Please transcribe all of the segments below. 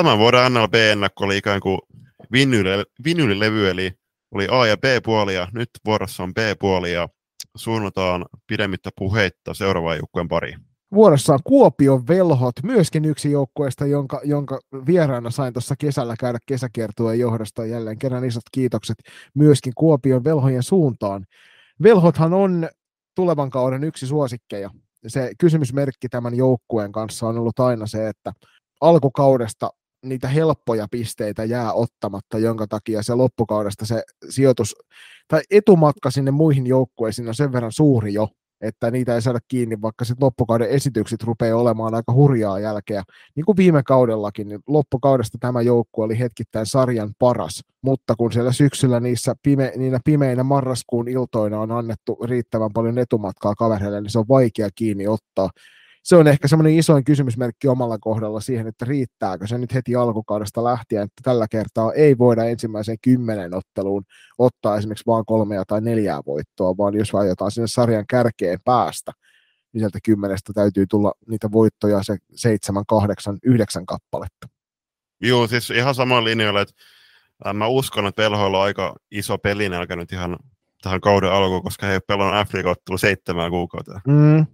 tämän vuoden NLB-ennakko oli ikään kuin vinylilevy, eli oli A- ja B-puoli, ja nyt vuorossa on B-puoli, ja suunnataan pidemmittä puheitta seuraavaan joukkueen pariin. Vuorossa on Kuopion velhot, myöskin yksi joukkueesta, jonka, jonka vieraana sain tuossa kesällä käydä kesäkiertueen johdosta. Jälleen kerran isot kiitokset myöskin Kuopion velhojen suuntaan. Velhothan on tulevan kauden yksi suosikkeja. Se kysymysmerkki tämän joukkueen kanssa on ollut aina se, että alkukaudesta niitä helppoja pisteitä jää ottamatta, jonka takia se loppukaudesta se sijoitus tai etumatka sinne muihin joukkueisiin on sen verran suuri jo, että niitä ei saada kiinni, vaikka sitten loppukauden esitykset rupeaa olemaan aika hurjaa jälkeä. Niin kuin viime kaudellakin, niin loppukaudesta tämä joukkue oli hetkittäin sarjan paras, mutta kun siellä syksyllä niissä pime, niinä pimeinä marraskuun iltoina on annettu riittävän paljon etumatkaa kavereille, niin se on vaikea kiinni ottaa se on ehkä semmoinen isoin kysymysmerkki omalla kohdalla siihen, että riittääkö se nyt heti alkukaudesta lähtien, että tällä kertaa ei voida ensimmäiseen kymmenen otteluun ottaa esimerkiksi vain kolmea tai neljää voittoa, vaan jos aiotaan sinne sarjan kärkeen päästä, niin sieltä kymmenestä täytyy tulla niitä voittoja se seitsemän, kahdeksan, yhdeksän kappaletta. Joo, siis ihan sama linjalla, että mä uskon, että Pelhoilla on aika iso pelinälkä nyt ihan tähän kauden alkuun, koska he ei ole pelannut Afrika-ottelu seitsemän kuukautta. Mm,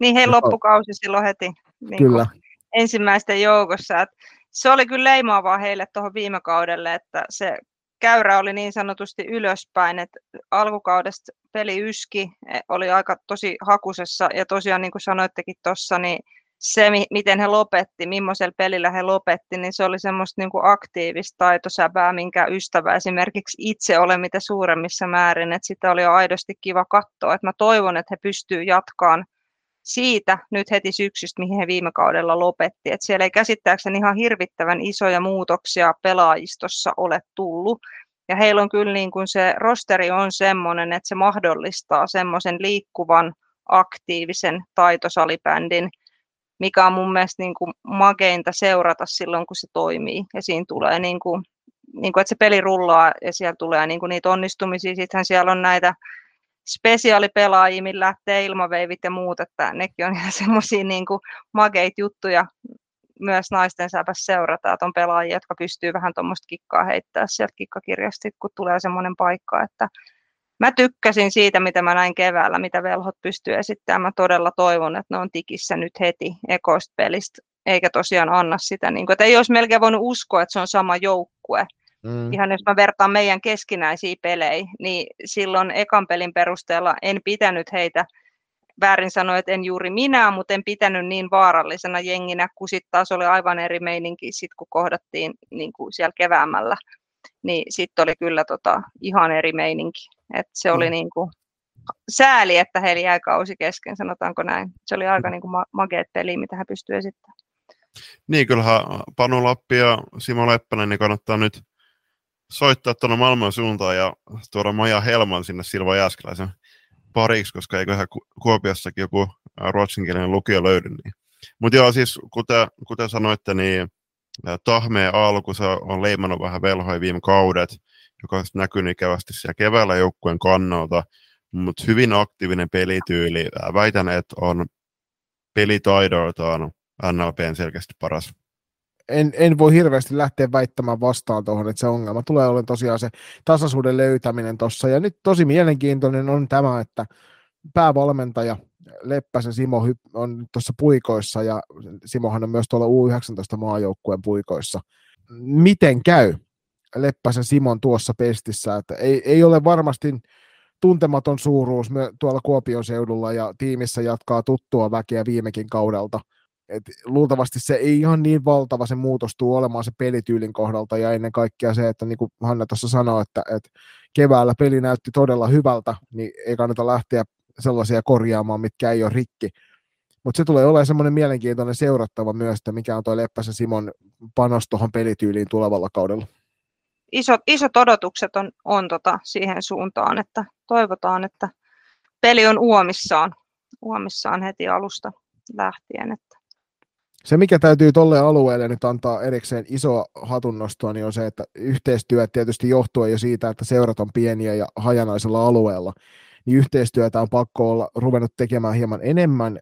niin he loppukausi silloin heti niin kyllä. ensimmäisten joukossa. Et se oli kyllä leimaavaa heille tuohon viime kaudelle, että se käyrä oli niin sanotusti ylöspäin, että alkukaudesta peli yski, e, oli aika tosi hakusessa ja tosiaan niin kuin sanoittekin tuossa, niin se, miten he lopetti, millaisella pelillä he lopetti, niin se oli semmoista niin kuin aktiivista taitosäpää, minkä ystävä esimerkiksi itse olen mitä suuremmissa määrin, että sitä oli jo aidosti kiva katsoa, että mä toivon, että he pystyvät jatkaan siitä nyt heti syksystä, mihin he viime kaudella lopetti. Et siellä ei käsittääkseni ihan hirvittävän isoja muutoksia pelaajistossa ole tullut. Ja heillä on kyllä niin kuin se rosteri on semmoinen, että se mahdollistaa semmoisen liikkuvan, aktiivisen taitosalibändin, mikä on mun mielestä niin kuin mageinta seurata silloin, kun se toimii. Ja siinä tulee, niin kuin, niin kuin, että se peli rullaa ja siellä tulee niin kuin niitä onnistumisia. Sittenhän siellä on näitä spesiaalipelaajia, millä lähtee ilmaveivit ja muut, että nekin on ihan semmoisia niin mageit juttuja myös naisten säpässä seurata, että on pelaajia, jotka pystyy vähän tuommoista kikkaa heittää sieltä kikkakirjasta, kun tulee semmoinen paikka, että mä tykkäsin siitä, mitä mä näin keväällä, mitä velhot pystyy esittämään. Mä todella toivon, että ne on tikissä nyt heti ekoista pelistä, eikä tosiaan anna sitä. Niin kuin, että ei olisi melkein voinut uskoa, että se on sama joukkue, Mm. Ihan jos mä vertaan meidän keskinäisiä pelejä, niin silloin ekan pelin perusteella en pitänyt heitä, väärin sanoa, että en juuri minä, mutta en pitänyt niin vaarallisena jenginä, kun sitten taas oli aivan eri meininki, sit kun kohdattiin niin kuin siellä keväämällä. Niin sitten oli kyllä tota, ihan eri meininki. Et se oli mm. niin kuin, sääli, että heillä jäi kausi kesken, sanotaanko näin. Se oli aika mm. niin kuin mageet peli, mitä he pystyivät esittämään. Niin, kyllähän Panu Lappi ja Simo Leppänen niin kannattaa nyt soittaa tuonne maailman suuntaan ja tuoda Maja Helman sinne Silva Jääskeläisen pariksi, koska eiköhän Kuopiossakin joku ruotsinkielinen lukio löydy. Niin. Mutta joo, siis kuten, kuten sanoitte, niin tahmeen alku se on leimannut vähän velhoja viime kaudet, joka näkyy ikävästi siellä keväällä joukkueen kannalta, mutta hyvin aktiivinen pelityyli. Väitän, että on pelitaidoltaan NLPn selkeästi paras en, en voi hirveästi lähteä väittämään vastaan tuohon, että se ongelma tulee olemaan tosiaan se tasaisuuden löytäminen tuossa. Ja nyt tosi mielenkiintoinen on tämä, että päävalmentaja Leppäsen Simo on tuossa puikoissa ja Simohan on myös tuolla U19 maajoukkueen puikoissa. Miten käy Leppäsen Simon tuossa pestissä? Että ei, ei ole varmasti tuntematon suuruus tuolla Kuopion seudulla ja tiimissä jatkaa tuttua väkeä viimekin kaudelta – et luultavasti se ei ihan niin valtava se muutos tule olemaan se pelityylin kohdalta ja ennen kaikkea se, että niin kuin Hanna tuossa sanoi, että, että keväällä peli näytti todella hyvältä, niin ei kannata lähteä sellaisia korjaamaan, mitkä ei ole rikki. Mutta se tulee olemaan semmoinen mielenkiintoinen seurattava myös, että mikä on tuo Leppäsen Simon panos tuohon pelityyliin tulevalla kaudella. Isot, isot odotukset on, on tota siihen suuntaan, että toivotaan, että peli on uomissaan, uomissaan heti alusta lähtien. Että se, mikä täytyy tolle alueelle nyt antaa erikseen iso hatunnostoa, niin on se, että yhteistyö tietysti johtuen jo siitä, että seurat on pieniä ja hajanaisella alueella, niin yhteistyötä on pakko olla ruvennut tekemään hieman enemmän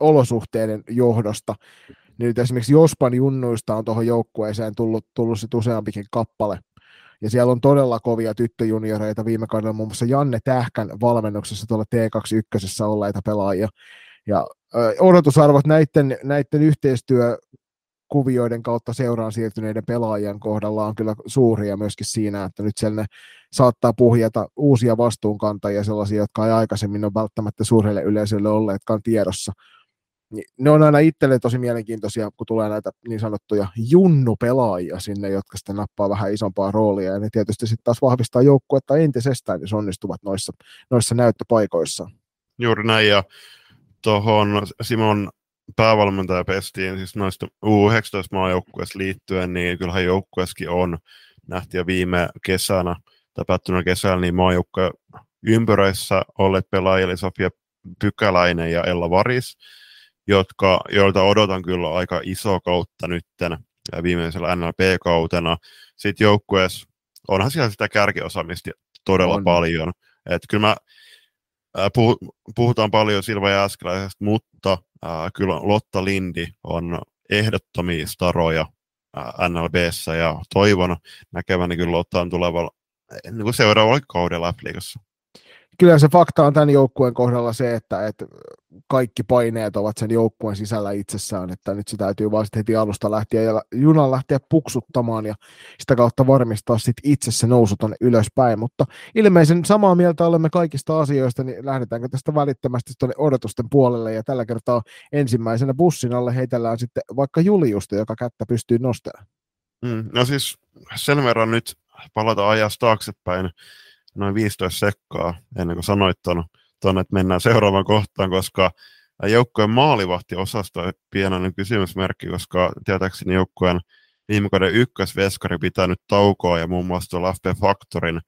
olosuhteiden johdosta. niin nyt esimerkiksi Jospan junnuista on tuohon joukkueeseen tullut, tullut sit useampikin kappale, ja siellä on todella kovia tyttöjunioreita viime kaudella, muun muassa Janne Tähkän valmennuksessa tuolla T21 olleita pelaajia. Ja odotusarvot näiden, näiden yhteistyö kuvioiden kautta seuraan siirtyneiden pelaajien kohdalla on kyllä suuria myöskin siinä, että nyt siellä saattaa puhjata uusia vastuunkantajia, sellaisia, jotka ei aikaisemmin ole välttämättä suurelle yleisölle olleetkaan tiedossa. Ne on aina itselle tosi mielenkiintoisia, kun tulee näitä niin sanottuja junnupelaajia sinne, jotka sitten nappaa vähän isompaa roolia, ja ne tietysti sitten taas vahvistaa joukkuetta entisestään, jos onnistuvat noissa, noissa näyttöpaikoissa. Juuri näin, ja tuohon Simon päävalmentajapestiin, siis noista U19-maajoukkueesta liittyen, niin kyllähän joukkueessakin on nähty jo viime kesänä tai päättynyt kesällä, niin maajoukkueen ympyröissä olleet pelaajia, eli Sofia Pykäläinen ja Ella Varis, jotka, joilta odotan kyllä aika iso kautta nytten viimeisellä NLP-kautena. Sitten joukkueessa onhan siellä sitä kärkiosaamista todella on. paljon. Että kyllä mä, puhutaan paljon Silva Jääskeläisestä, mutta kyllä Lotta Lindi on ehdottomia staroja äh, NLBssä ja toivon näkeväni kyllä Lottaan tulevalla niin kuin seuraavalla kaudella kyllä se fakta on tämän joukkueen kohdalla se, että, että kaikki paineet ovat sen joukkueen sisällä itsessään, että nyt se täytyy vaan heti alusta lähteä ja junan lähteä puksuttamaan ja sitä kautta varmistaa sit itse se nousu tuonne ylöspäin, mutta ilmeisen samaa mieltä olemme kaikista asioista, niin lähdetäänkö tästä välittömästi tuonne odotusten puolelle? Ja tällä kertaa ensimmäisenä bussin alle heitellään sitten vaikka Juliusta, joka kättä pystyy nostamaan. Mm, no siis sen verran nyt palata ajasta taaksepäin, noin 15 sekkaa ennen kuin sanoit ton, ton että mennään seuraavaan kohtaan, koska joukkueen maalivahti-osasto on pienoinen kysymysmerkki, koska tietääkseni joukkueen viime kauden ykkösveskari pitää nyt taukoa ja muun muassa tuolla FP Factorin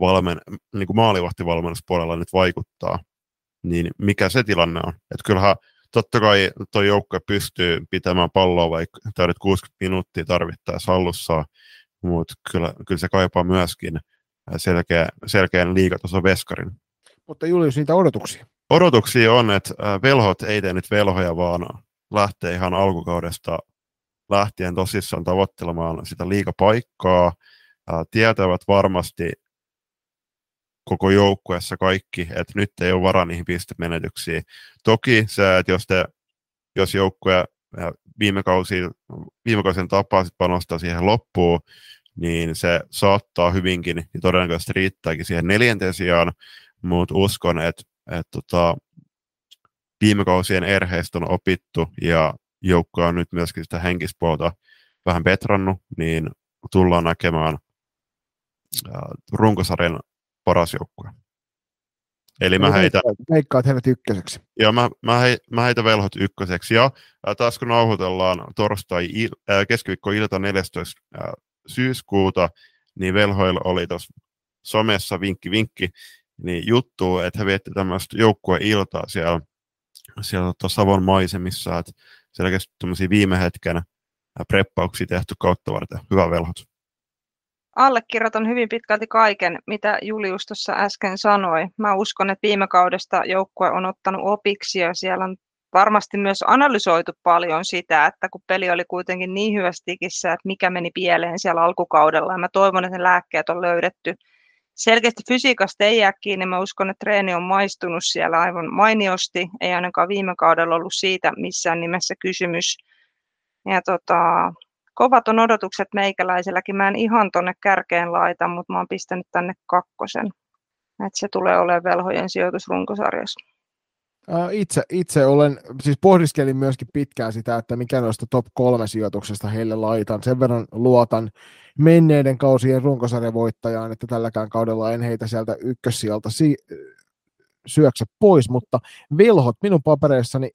valmen, niin kuin maalivahtivalmennuspuolella nyt vaikuttaa, niin mikä se tilanne on? Että kyllähän totta kai tuo joukkue pystyy pitämään palloa vaikka täydet 60 minuuttia tarvittaessa hallussa, mutta kyllä, kyllä se kaipaa myöskin selkeä, selkeän veskarin. Mutta Julius, niitä odotuksia? Odotuksia on, että velhot ei tee nyt velhoja, vaan lähtee ihan alkukaudesta lähtien tosissaan tavoittelemaan sitä liikapaikkaa. Tietävät varmasti koko joukkueessa kaikki, että nyt ei ole varaa niihin pistemenetyksiin. Toki se, että jos, te, jos joukkue viime, kausi, viime kausien tapaa sit panostaa siihen loppuun, niin se saattaa hyvinkin ja todennäköisesti riittääkin siihen neljänteen sijaan, mutta uskon, että, että tota, viime kausien erheistä on opittu ja joukko on nyt myöskin sitä henkispuolta vähän petrannut, niin tullaan näkemään äh, runkosarjan paras joukkue. Eli mä heitä... Veikkaat heidät ykköseksi. Joo, mä, mä, hei, mä heitä velhot ykköseksi. Ja äh, taas kun nauhoitellaan torstai, äh, keskiviikko-ilta 14. Äh, syyskuuta, niin velhoilla oli tuossa somessa vinkki vinkki, niin juttu, että he vietti tämmöistä joukkueiltaa siellä, siellä Savon maisemissa, että selkeästi tämmöisiä viime hetken preppauksia tehty kautta varten. Hyvä velhot. Allekirjoitan hyvin pitkälti kaiken, mitä Julius tuossa äsken sanoi. Mä uskon, että viime kaudesta joukkue on ottanut opiksi ja siellä on varmasti myös analysoitu paljon sitä, että kun peli oli kuitenkin niin hyvässä tikissä, että mikä meni pieleen siellä alkukaudella, ja mä toivon, että ne lääkkeet on löydetty. Selkeästi fysiikasta ei jää kiinni, mä uskon, että treeni on maistunut siellä aivan mainiosti, ei ainakaan viime kaudella ollut siitä missään nimessä kysymys. Ja tota, kovat on odotukset meikäläiselläkin, mä en ihan tonne kärkeen laita, mutta mä oon pistänyt tänne kakkosen. Että se tulee olemaan velhojen sijoitus runkosarjassa. Itse, itse olen, siis pohdiskelin myöskin pitkään sitä, että mikä noista top kolme sijoituksesta heille laitan. Sen verran luotan menneiden kausien runkosarjavoittajaan, että tälläkään kaudella en heitä sieltä ykkössijalta si- syöksä pois, mutta velhot minun papereissani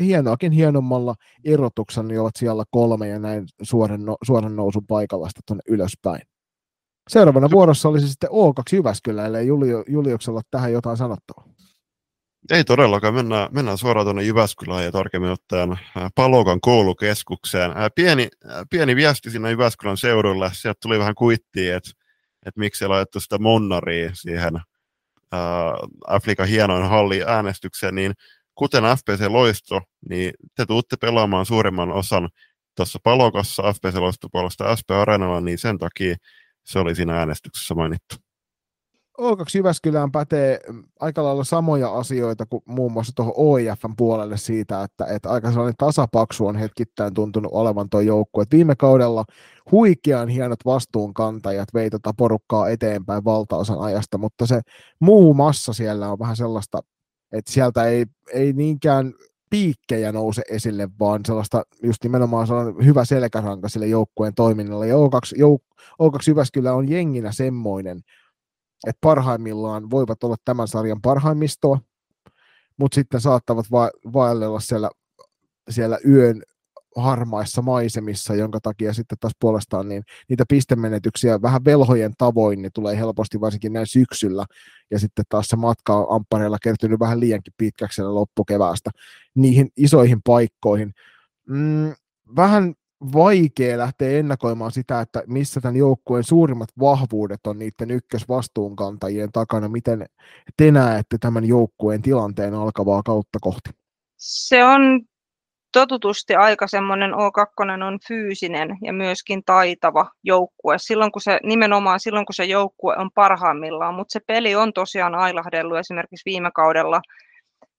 hienoakin hienommalla erotuksella ovat siellä kolme ja näin suoran, no, suoran nousun paikalasta tuonne ylöspäin. Seuraavana vuorossa olisi sitten O2 Jyväskylä, eli Julio, Juliuksella tähän jotain sanottavaa. Ei todellakaan, mennään, mennään suoraan tuonne Jyväskylään ja tarkemmin ottaen äh, Palokan koulukeskukseen. Äh, pieni, äh, pieni viesti sinne Jyväskylän seudulle, sieltä tuli vähän kuittia, että, että miksi laitettu sitä Monnaria siihen Afrikan hienoin halli äänestykseen, niin kuten FPC Loisto, niin te tuutte pelaamaan suurimman osan tuossa Palokossa FPC Loistopuolesta SP Areenalla, niin sen takia se oli siinä äänestyksessä mainittu. O2 Jyväskylään pätee aika lailla samoja asioita kuin muun muassa tuohon OIFn puolelle siitä, että, että aika sellainen tasapaksu on hetkittäin tuntunut olevan tuo joukkue. Viime kaudella huikean hienot vastuunkantajat vei tota porukkaa eteenpäin valtaosan ajasta, mutta se muu massa siellä on vähän sellaista, että sieltä ei, ei niinkään piikkejä nouse esille, vaan sellaista just nimenomaan sellainen hyvä selkäranka sille joukkueen toiminnalle. Ja O2, jouk- O2 Jyväskylä on jenginä semmoinen, että parhaimmillaan voivat olla tämän sarjan parhaimmistoa, mutta sitten saattavat va- vaellella siellä, siellä yön harmaissa maisemissa, jonka takia sitten taas puolestaan niin niitä pistemenetyksiä vähän velhojen tavoin niin tulee helposti varsinkin näin syksyllä, ja sitten taas se matka on amppareilla kertynyt vähän liiankin pitkäksi loppukeväästä niihin isoihin paikkoihin. Mm, vähän vaikea lähteä ennakoimaan sitä, että missä tämän joukkueen suurimmat vahvuudet on niiden ykkösvastuunkantajien takana. Miten te näette tämän joukkueen tilanteen alkavaa kautta kohti? Se on totutusti aika semmoinen O2 on fyysinen ja myöskin taitava joukkue. Silloin kun se, nimenomaan silloin kun se joukkue on parhaimmillaan, mutta se peli on tosiaan ailahdellut esimerkiksi viime kaudella –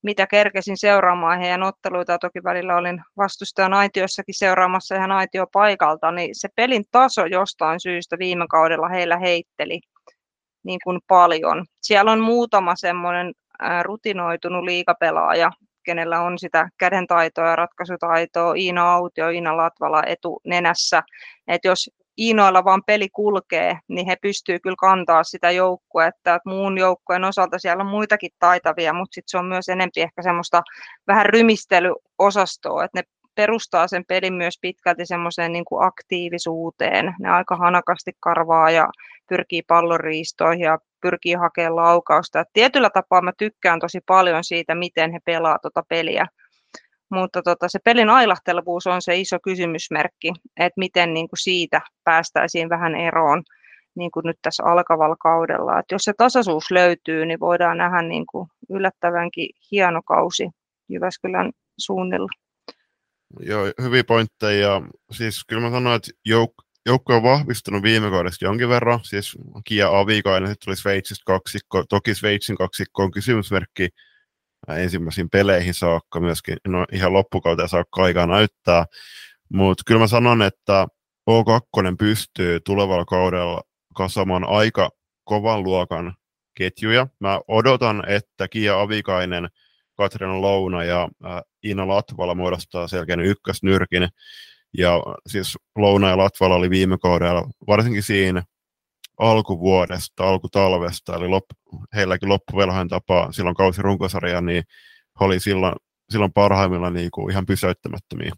mitä kerkesin seuraamaan heidän otteluita. Toki välillä olin vastustajan aitiossakin seuraamassa ihan aitiopaikalta, niin se pelin taso jostain syystä viime kaudella heillä heitteli niin kuin paljon. Siellä on muutama semmoinen rutinoitunut liikapelaaja, kenellä on sitä kädentaitoa ja ratkaisutaitoa, Iina Autio, Iina Latvala etunenässä. Et jos Iinoilla vaan peli kulkee, niin he pystyvät kyllä kantaa sitä joukkuetta. että muun joukkueen osalta siellä on muitakin taitavia, mutta sitten se on myös enempi ehkä semmoista vähän rymistelyosastoa, että ne perustaa sen pelin myös pitkälti semmoiseen niin kuin aktiivisuuteen. Ne aika hanakasti karvaa ja pyrkii palloriistoihin ja pyrkii hakemaan laukausta. Et tietyllä tapaa mä tykkään tosi paljon siitä, miten he pelaa tuota peliä mutta tota, se pelin ailahtelevuus on se iso kysymysmerkki, että miten niin kuin siitä päästäisiin vähän eroon niin kuin nyt tässä alkavalla kaudella. Et jos se tasaisuus löytyy, niin voidaan nähdä niin kuin yllättävänkin hieno kausi Jyväskylän suunnilla. Joo, hyviä pointteja. Siis kyllä mä sanoin, että jouk- joukko on vahvistunut viime kaudesta jonkin verran. Siis Kia Avikainen, sitten tuli Sveitsistä kaksikko. Toki Sveitsin kaksikko on kysymysmerkki ensimmäisiin peleihin saakka, myöskin no, ihan loppukauteen saakka aikaa näyttää. Mutta kyllä mä sanon, että O2 pystyy tulevalla kaudella kasaamaan aika kovan luokan ketjuja. Mä odotan, että Kia Avikainen, Katriina Louna ja äh, Iina Latvala muodostaa selkeän ykkösnyrkin. Ja siis Louna ja Latvala oli viime kaudella, varsinkin siinä alkuvuodesta, alkutalvesta, eli lop, heilläkin loppuvelhojen tapaa silloin kausi runkosarja, niin he oli silloin, silloin parhaimmilla niin kuin ihan pysäyttämättömiä.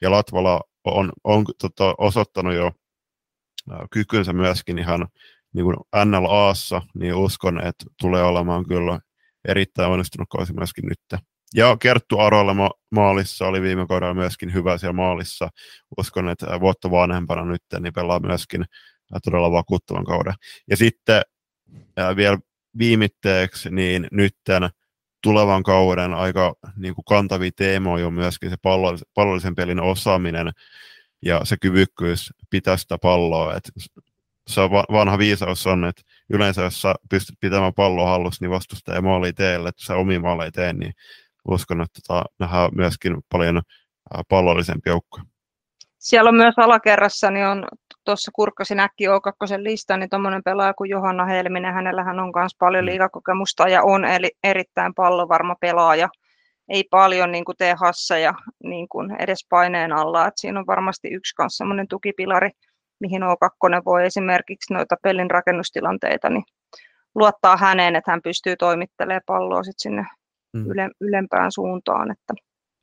Ja Latvala on, on tota, osoittanut jo kykynsä myöskin ihan niin kuin NLAssa, niin uskon, että tulee olemaan kyllä erittäin onnistunut kausi myöskin nyt. Ja Kerttu Aroilla ma- maalissa oli viime kaudella myöskin hyvä siellä maalissa. Uskon, että vuotta vanhempana nyt niin pelaa myöskin todella vakuuttavan kauden. Ja sitten vielä viimitteeksi, niin nytten tulevan kauden aika niin kuin kantavia teemoja on myöskin se pallollisen pelin osaaminen ja se kyvykkyys pitää sitä palloa. Et se on vanha viisaus on, että yleensä jos sä pystyt pitämään palloa hallussa, niin vastustaja maali teille, että sä omi maaleja tee, niin uskon, että tota, nähdään myöskin paljon pallollisempi joukkoja. Siellä on myös alakerrassa, niin on tuossa kurkkasin äkki O2 listan, niin tuommoinen pelaaja kuin Johanna Helminen, hänellähän on myös paljon mm. liikakokemusta ja on eli erittäin pallovarma pelaaja. Ei paljon niin kuin tee hasseja niin kuin edes paineen alla, että siinä on varmasti yksi kanssa semmoinen tukipilari, mihin O2 voi esimerkiksi noita pelin rakennustilanteita niin luottaa häneen, että hän pystyy toimittelemaan palloa sit sinne mm. yle, ylempään suuntaan. Että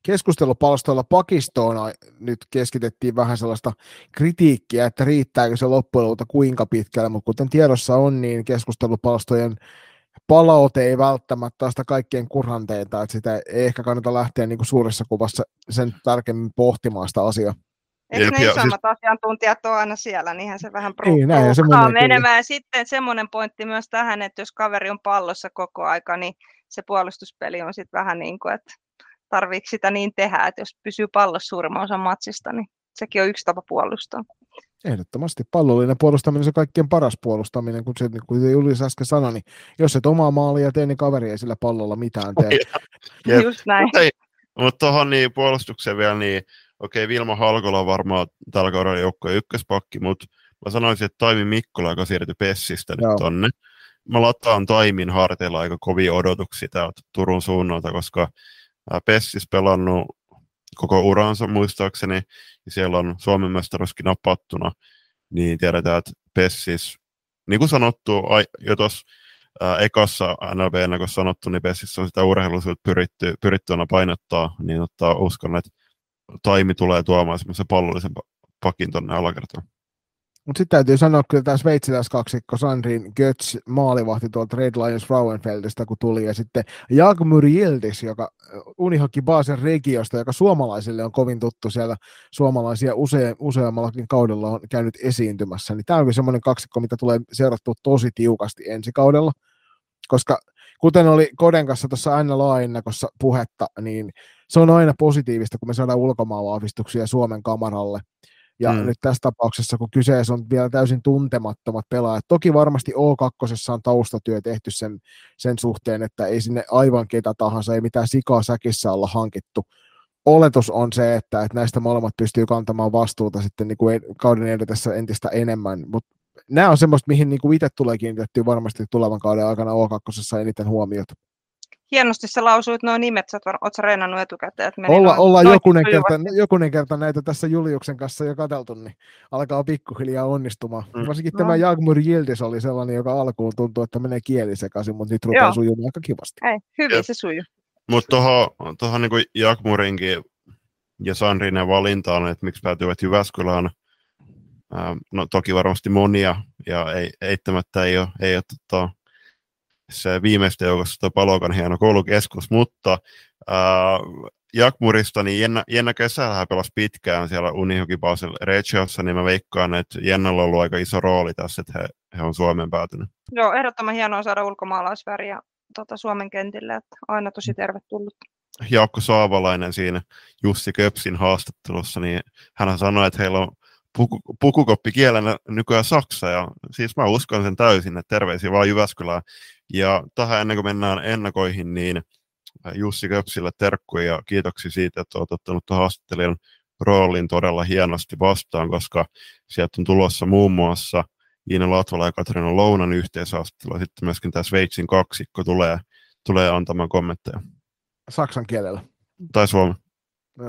keskustelupalstoilla pakistoon nyt keskitettiin vähän sellaista kritiikkiä, että riittääkö se loppujen lopulta kuinka pitkälle, mutta kuten tiedossa on, niin keskustelupalstojen palaute ei välttämättä ole sitä kaikkien kurhanteita, että sitä ei ehkä kannata lähteä niin kuin suuressa kuvassa sen tarkemmin pohtimaan sitä asiaa. Eikö ne isommat siis... asiantuntijat ole aina siellä, niinhän se vähän niin, se menemään. Kyllä. Sitten semmoinen pointti myös tähän, että jos kaveri on pallossa koko aika, niin se puolustuspeli on sitten vähän niin kuin, että tarviiko sitä niin tehdä, että jos pysyy pallossa suurimman osan matsista, niin sekin on yksi tapa puolustaa. Ehdottomasti pallollinen puolustaminen on se kaikkien paras puolustaminen, kun se, niin kuin Julius äsken sanoi, niin jos et omaa maalia tee, niin kaveri ei sillä pallolla mitään tee. Jep. Just näin. Mutta tuohon niin puolustukseen vielä, niin okei, okay, Vilma Halkola on varmaan tällä kaudella joukkojen ykköspakki, mutta mä sanoisin, että Taimi Mikkola, joka siirtyi Pessistä Joo. nyt tonne, mä lataan Taimin harteilla aika kovia odotuksia täältä Turun suunnalta, koska Pessis pelannut koko uransa muistaakseni, ja siellä on Suomen mestaruuskin napattuna, niin tiedetään, että Pessis, niin kuin sanottu jo tuossa ekassa NLBnä, kun sanottu, niin Pessissä on sitä urheiluisuutta pyritty, pyritty aina painottaa, niin ottaa, uskon, että Taimi tulee tuomaan semmoisen pallollisen pakin tuonne alakertaan. Mutta sitten täytyy sanoa kyllä tämä sveitsiläis kaksikko Sandrin Götz maalivahti tuolta Red Lions Frauenfeldistä, kun tuli, ja sitten Jagmur Yildiz, joka Unihockey Basen regiosta, joka suomalaisille on kovin tuttu siellä, suomalaisia use, useammallakin kaudella on käynyt esiintymässä, niin tämä on semmoinen kaksikko, mitä tulee seurattua tosi tiukasti ensi kaudella, koska kuten oli Koden kanssa tuossa NLA-ennakossa puhetta, niin se on aina positiivista, kun me saadaan ulkomaanvahvistuksia Suomen kamaralle, ja mm. nyt tässä tapauksessa, kun kyseessä on vielä täysin tuntemattomat pelaajat, toki varmasti O2 on taustatyö tehty sen, sen suhteen, että ei sinne aivan ketä tahansa, ei mitään sikaa säkissä olla hankittu. Oletus on se, että, että näistä molemmat pystyy kantamaan vastuuta sitten niin kuin kauden edetessä entistä enemmän, mutta nämä on semmoista, mihin niin kuin itse tulee kiinnitettyä varmasti tulevan kauden aikana O2 eniten huomiota hienosti sä lausuit nuo nimet, sä oot reenannut etukäteen. Että Olla, noin, ollaan jokunen, kerta, jokunen kerta näitä tässä Juliuksen kanssa jo katseltu, niin alkaa pikkuhiljaa onnistumaan. Mm. Varsinkin no. tämä Jagmur Yildiz oli sellainen, joka alkuun tuntuu, että menee kieli sekaisin, mutta nyt rupeaa sujumaan aika kivasti. Ei, hyvin ja. se sujuu. Mutta tuohon, tuohon niin Jagmurinkin ja Sandrinen valintaan, että miksi päätyivät Jyväskylään, no toki varmasti monia, ja ei, eittämättä ei ole, ei ole tota, se viimeistä joukossa tuo Palokan hieno koulukeskus, mutta äh, Jakmurista, niin Jenna, Jenna kesällä pelasi pitkään siellä Unihoki Basel Regiossa, niin mä veikkaan, että Jennalla on ollut aika iso rooli tässä, että he, he on Suomeen päätynyt. Joo, ehdottoman hienoa saada ulkomaalaisväriä tota, Suomen kentille, että aina tosi tervetullut. Jaakko Saavalainen siinä Jussi Köpsin haastattelussa, niin hän sanoi, että heillä on puku, pukukoppi kielenä nykyään Saksa, ja siis mä uskon sen täysin, että terveisiä vaan Jyväskylään. Ja tähän ennen kuin mennään ennakoihin, niin Jussi Köpsille terkkuja ja kiitoksia siitä, että olet ottanut tuon haastattelijan roolin todella hienosti vastaan, koska sieltä on tulossa muun muassa Iina Latvala ja Katriina Lounan yhteishaastattelu, ja sitten myöskin tämä Sveitsin kaksikko tulee, tulee antamaan kommentteja. Saksan kielellä. Tai suomen.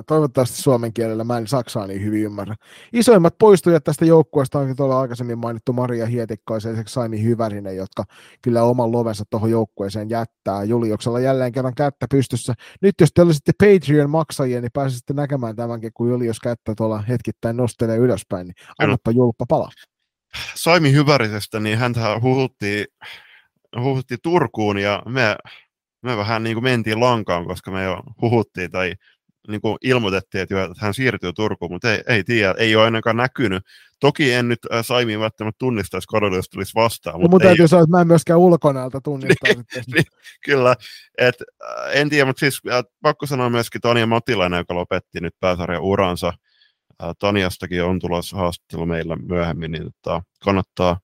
Toivottavasti suomen kielellä, mä en saksaa niin hyvin ymmärrä. Isoimmat poistujat tästä joukkueesta onkin tuolla aikaisemmin mainittu Maria Hietikkaisen ja Saimi Hyvärinen, jotka kyllä oman lovensa tuohon joukkueeseen jättää. Juliuksella jälleen kerran kättä pystyssä. Nyt jos te olisitte Patreon maksajia, niin pääsisitte näkemään tämänkin, kun Julius kättä tuolla hetkittäin nostelee ylöspäin, niin annappa julppa palaa. Saimi Hyvärisestä, niin häntä huhuttiin, huhuttiin Turkuun ja me, me vähän niin kuin mentiin lankaan, koska me jo huhuttiin tai niin kuin ilmoitettiin, että, että hän siirtyy Turkuun, mutta ei, ei tiedä, ei ole ainakaan näkynyt. Toki en nyt äh, Saimiin välttämättä tunnistaisi kadulla, jos tulisi vastaan. No, mutta täytyy sanoa, että mä en myöskään ulkonäöltä tunnista. niin, niin, kyllä, et, äh, en tiedä, mutta siis äh, pakko sanoa myöskin Tania Matilainen, joka lopetti nyt pääsarjan uransa. Äh, Taniastakin on tulossa haastattelu meillä myöhemmin, niin tota, kannattaa,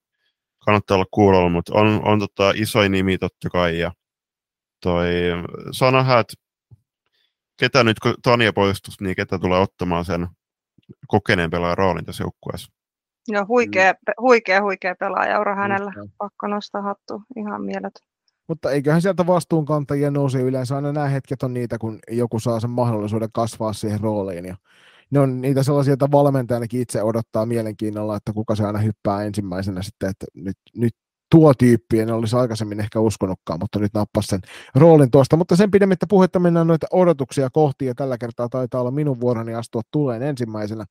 kannattaa olla kuulolla, mutta on, on tota, iso nimi totta kai, ja toi Sanahät ketä nyt, kun Tania poistus, niin ketä tulee ottamaan sen kokeneen pelaajan roolin tässä joukkueessa? No huikea, mm. huikea, huikea pelaaja ura hänellä. Mm. Pakko nostaa hattu. Ihan mieletön. Mutta eiköhän sieltä vastuunkantajia nouse yleensä aina nämä hetket on niitä, kun joku saa sen mahdollisuuden kasvaa siihen rooliin. Ja ne on niitä sellaisia, että valmentajanakin itse odottaa mielenkiinnolla, että kuka se aina hyppää ensimmäisenä sitten, että nyt, nyt tuo tyyppi, en olisi aikaisemmin ehkä uskonutkaan, mutta nyt nappas sen roolin tuosta. Mutta sen pidemmittä puhetta mennään noita odotuksia kohti, ja tällä kertaa taitaa olla minun vuoroni astua tuleen ensimmäisenä.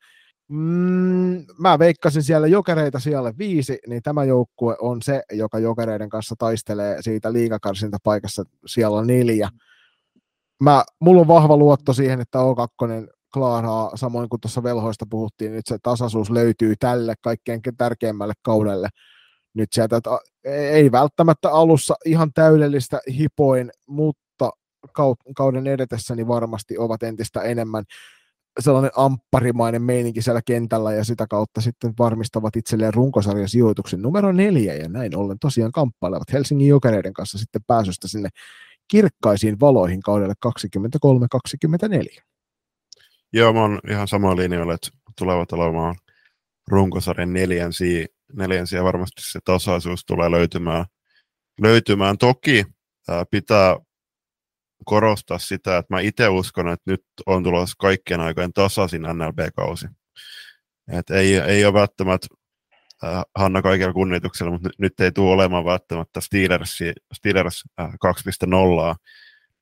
Mm, mä veikkasin siellä jokereita siellä viisi, niin tämä joukkue on se, joka jokereiden kanssa taistelee siitä liikakarsinta paikassa siellä neljä. Mä, mulla on vahva luotto siihen, että O2 klaaraa, samoin kuin tuossa velhoista puhuttiin, nyt se tasaisuus löytyy tälle kaikkein tärkeimmälle kaudelle nyt sieltä, että ei välttämättä alussa ihan täydellistä hipoin, mutta kauden edetessä niin varmasti ovat entistä enemmän sellainen ampparimainen meininki siellä kentällä ja sitä kautta sitten varmistavat itselleen runkosarjan sijoituksen numero neljä ja näin ollen tosiaan kamppailevat Helsingin Jokereiden kanssa sitten pääsystä sinne kirkkaisiin valoihin kaudelle 23-24. Joo, mä oon ihan sama linjalla, että tulevat olemaan runkosarjan neljänsiä, neljänsiä varmasti se tasaisuus tulee löytymään. löytymään. Toki ää, pitää korostaa sitä, että mä itse uskon, että nyt on tulossa kaikkien aikojen tasaisin NLB-kausi. Et ei, ei ole välttämättä äh, Hanna kaikella kunnioituksella, mutta nyt ei tule olemaan välttämättä Steelers, Steelers äh, 2.0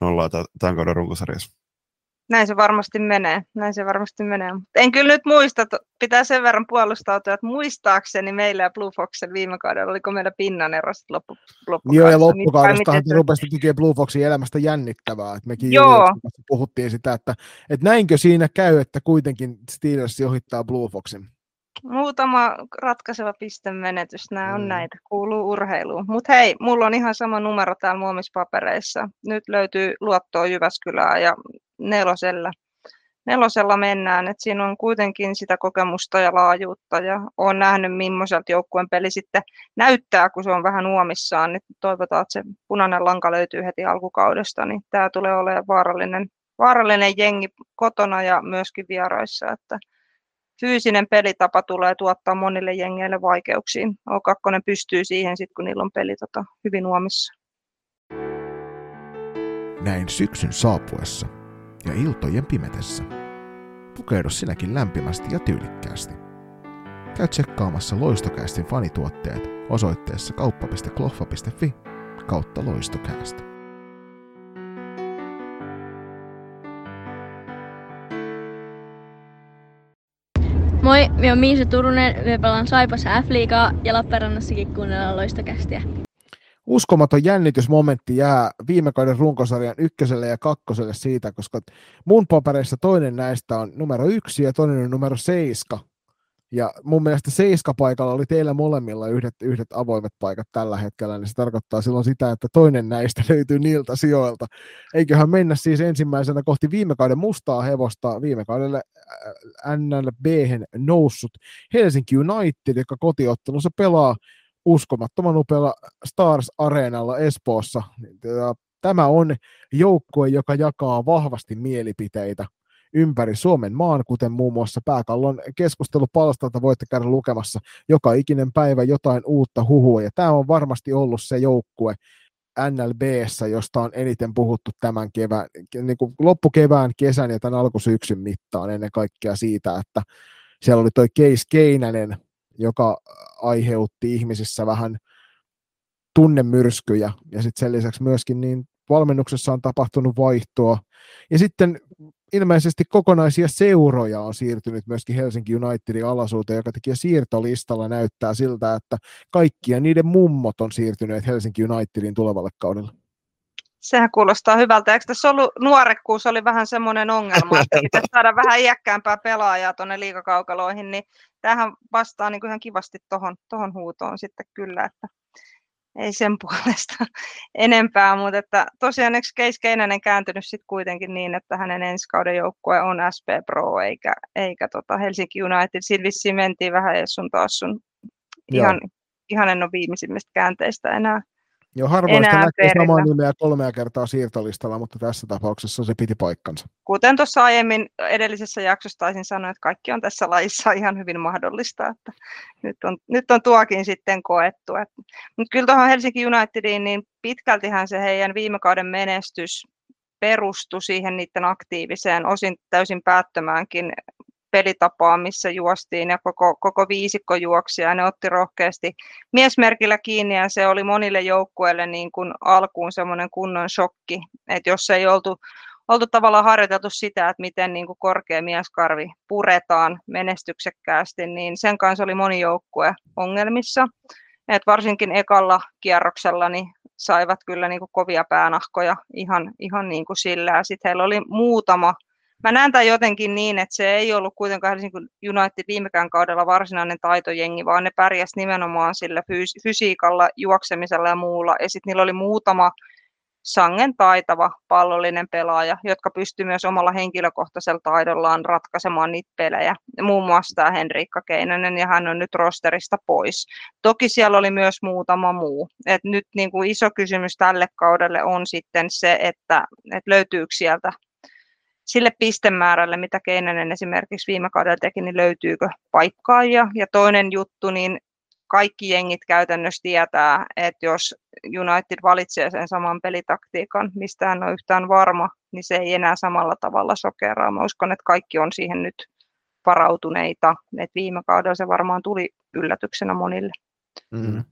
nollaa tämän kauden runkosarjassa. Näin se varmasti menee, näin se varmasti menee. En kyllä nyt muista, pitää sen verran puolustautua, että muistaakseni meillä ja Blue Foxen viime kaudella, oliko meillä pinnan ero loppu, loppukaudesta. Joo, ja loppukaudestahan te rupesitte tekemään Blue Foxin elämästä jännittävää. Että mekin Joo. puhuttiin sitä, että, että näinkö siinä käy, että kuitenkin Steelers ohittaa Blue Foxin. Muutama ratkaiseva pistemenetys, nämä on mm. näitä, kuuluu urheiluun. Mutta hei, mulla on ihan sama numero täällä muomispapereissa. Nyt löytyy luottoa Jyväskylää ja nelosella, nelosella mennään. Et siinä on kuitenkin sitä kokemusta ja laajuutta ja olen nähnyt, millaiselta joukkueen peli sitten näyttää, kun se on vähän uomissaan. Niin toivotaan, että se punainen lanka löytyy heti alkukaudesta, niin tämä tulee olemaan vaarallinen, vaarallinen jengi kotona ja myöskin vieraissa. Että fyysinen pelitapa tulee tuottaa monille jengeille vaikeuksiin. O2 pystyy siihen sitten, kun niillä on peli tota, hyvin uomissa. Näin syksyn saapuessa ja iltojen pimetessä. Pukeudu sinäkin lämpimästi ja tyylikkäästi. Käy tsekkaamassa Loistokästin fanituotteet osoitteessa kauppa.kloffa.fi kautta loistokäästä. Moi, minä olen Miisa Turunen, minä pelaan Saipassa F-liigaa ja Lappeenrannassakin kuunnellaan loistokästiä. Uskomaton jännitysmomentti jää viime kauden runkosarjan ykköselle ja kakkoselle siitä, koska mun papereissa toinen näistä on numero yksi ja toinen on numero seiska. Ja mun mielestä seiskapaikalla oli teillä molemmilla yhdet, yhdet avoimet paikat tällä hetkellä, niin se tarkoittaa silloin sitä, että toinen näistä löytyy niiltä sijoilta. Eiköhän mennä siis ensimmäisenä kohti viime kauden mustaa hevosta, viime kaudelle äh, NLB noussut Helsinki United, joka kotiottelussa pelaa uskomattoman upealla Stars Areenalla Espoossa. Tämä on joukkue, joka jakaa vahvasti mielipiteitä ympäri Suomen maan, kuten muun muassa Pääkallon keskustelupalstalta voitte käydä lukemassa. Joka ikinen päivä jotain uutta huhua, ja tämä on varmasti ollut se joukkue NLBssä, josta on eniten puhuttu tämän kevään, niin kuin loppukevään, kesän ja tämän alkusyksyn mittaan ennen kaikkea siitä, että siellä oli toi Case Keinänen, joka aiheutti ihmisissä vähän tunnemyrskyjä, ja sitten sen lisäksi myöskin niin valmennuksessa on tapahtunut vaihtoa, ja sitten ilmeisesti kokonaisia seuroja on siirtynyt myöskin Helsinki Unitedin alasuuteen, joka tekee siirtolistalla näyttää siltä, että kaikkia niiden mummot on siirtyneet Helsinki Unitedin tulevalle kaudelle. Sehän kuulostaa hyvältä. Eikö tässä ollut nuorekkuus oli vähän semmoinen ongelma, että pitäisi saada vähän iäkkäämpää pelaajaa tuonne liikakaukaloihin, niin tähän vastaa niin ihan kivasti tuohon tohon huutoon sitten kyllä, että ei sen puolesta enempää, mutta että tosiaan eikö Keis Keinänen kääntynyt sitten kuitenkin niin, että hänen ensi kauden joukkue on SP Pro eikä, eikä tota Helsinki United. Siinä vissiin mentiin vähän sun taas sun ihan, ihan en ole viimeisimmistä käänteistä enää Joo, harvoista näkee samaa nimeä kolmea kertaa siirtolistalla, mutta tässä tapauksessa se piti paikkansa. Kuten tuossa aiemmin edellisessä jaksossa taisin sanoa, että kaikki on tässä lajissa ihan hyvin mahdollista, että nyt on, nyt on tuokin sitten koettu. mutta kyllä tuohon Helsinki Unitediin, niin pitkältihän se heidän viime kauden menestys perustui siihen niiden aktiiviseen, osin täysin päättömäänkin pelitapaa, missä juostiin ja koko, koko viisikko juoksi ja ne otti rohkeasti miesmerkillä kiinni ja se oli monille joukkueille niin kuin alkuun semmoinen kunnon shokki, että jos ei oltu, oltu tavallaan harjoiteltu sitä, että miten niin kuin korkea mieskarvi puretaan menestyksekkäästi, niin sen kanssa oli moni joukkue ongelmissa. Et varsinkin ekalla kierroksella niin saivat kyllä niin kuin kovia päänahkoja ihan, ihan niin kuin sillä. Sitten heillä oli muutama mä näen tämän jotenkin niin, että se ei ollut kuitenkaan Helsingin United viimekään kaudella varsinainen taitojengi, vaan ne pärjäs nimenomaan sillä fyys- fysiikalla, juoksemisella ja muulla. Ja sitten niillä oli muutama sangen taitava pallollinen pelaaja, jotka pystyy myös omalla henkilökohtaisella taidollaan ratkaisemaan niitä pelejä. Muun muassa tämä Henriikka Keinänen, ja hän on nyt rosterista pois. Toki siellä oli myös muutama muu. Et nyt niin kuin iso kysymys tälle kaudelle on sitten se, että, että löytyykö sieltä sille pistemäärälle, mitä Keinänen esimerkiksi viime kaudella teki, niin löytyykö paikkaajia. Ja toinen juttu, niin kaikki jengit käytännössä tietää, että jos United valitsee sen saman pelitaktiikan, mistä hän on yhtään varma, niin se ei enää samalla tavalla sokeraa. Mä uskon, että kaikki on siihen nyt varautuneita. Et viime kaudella se varmaan tuli yllätyksenä monille. Mm-hmm.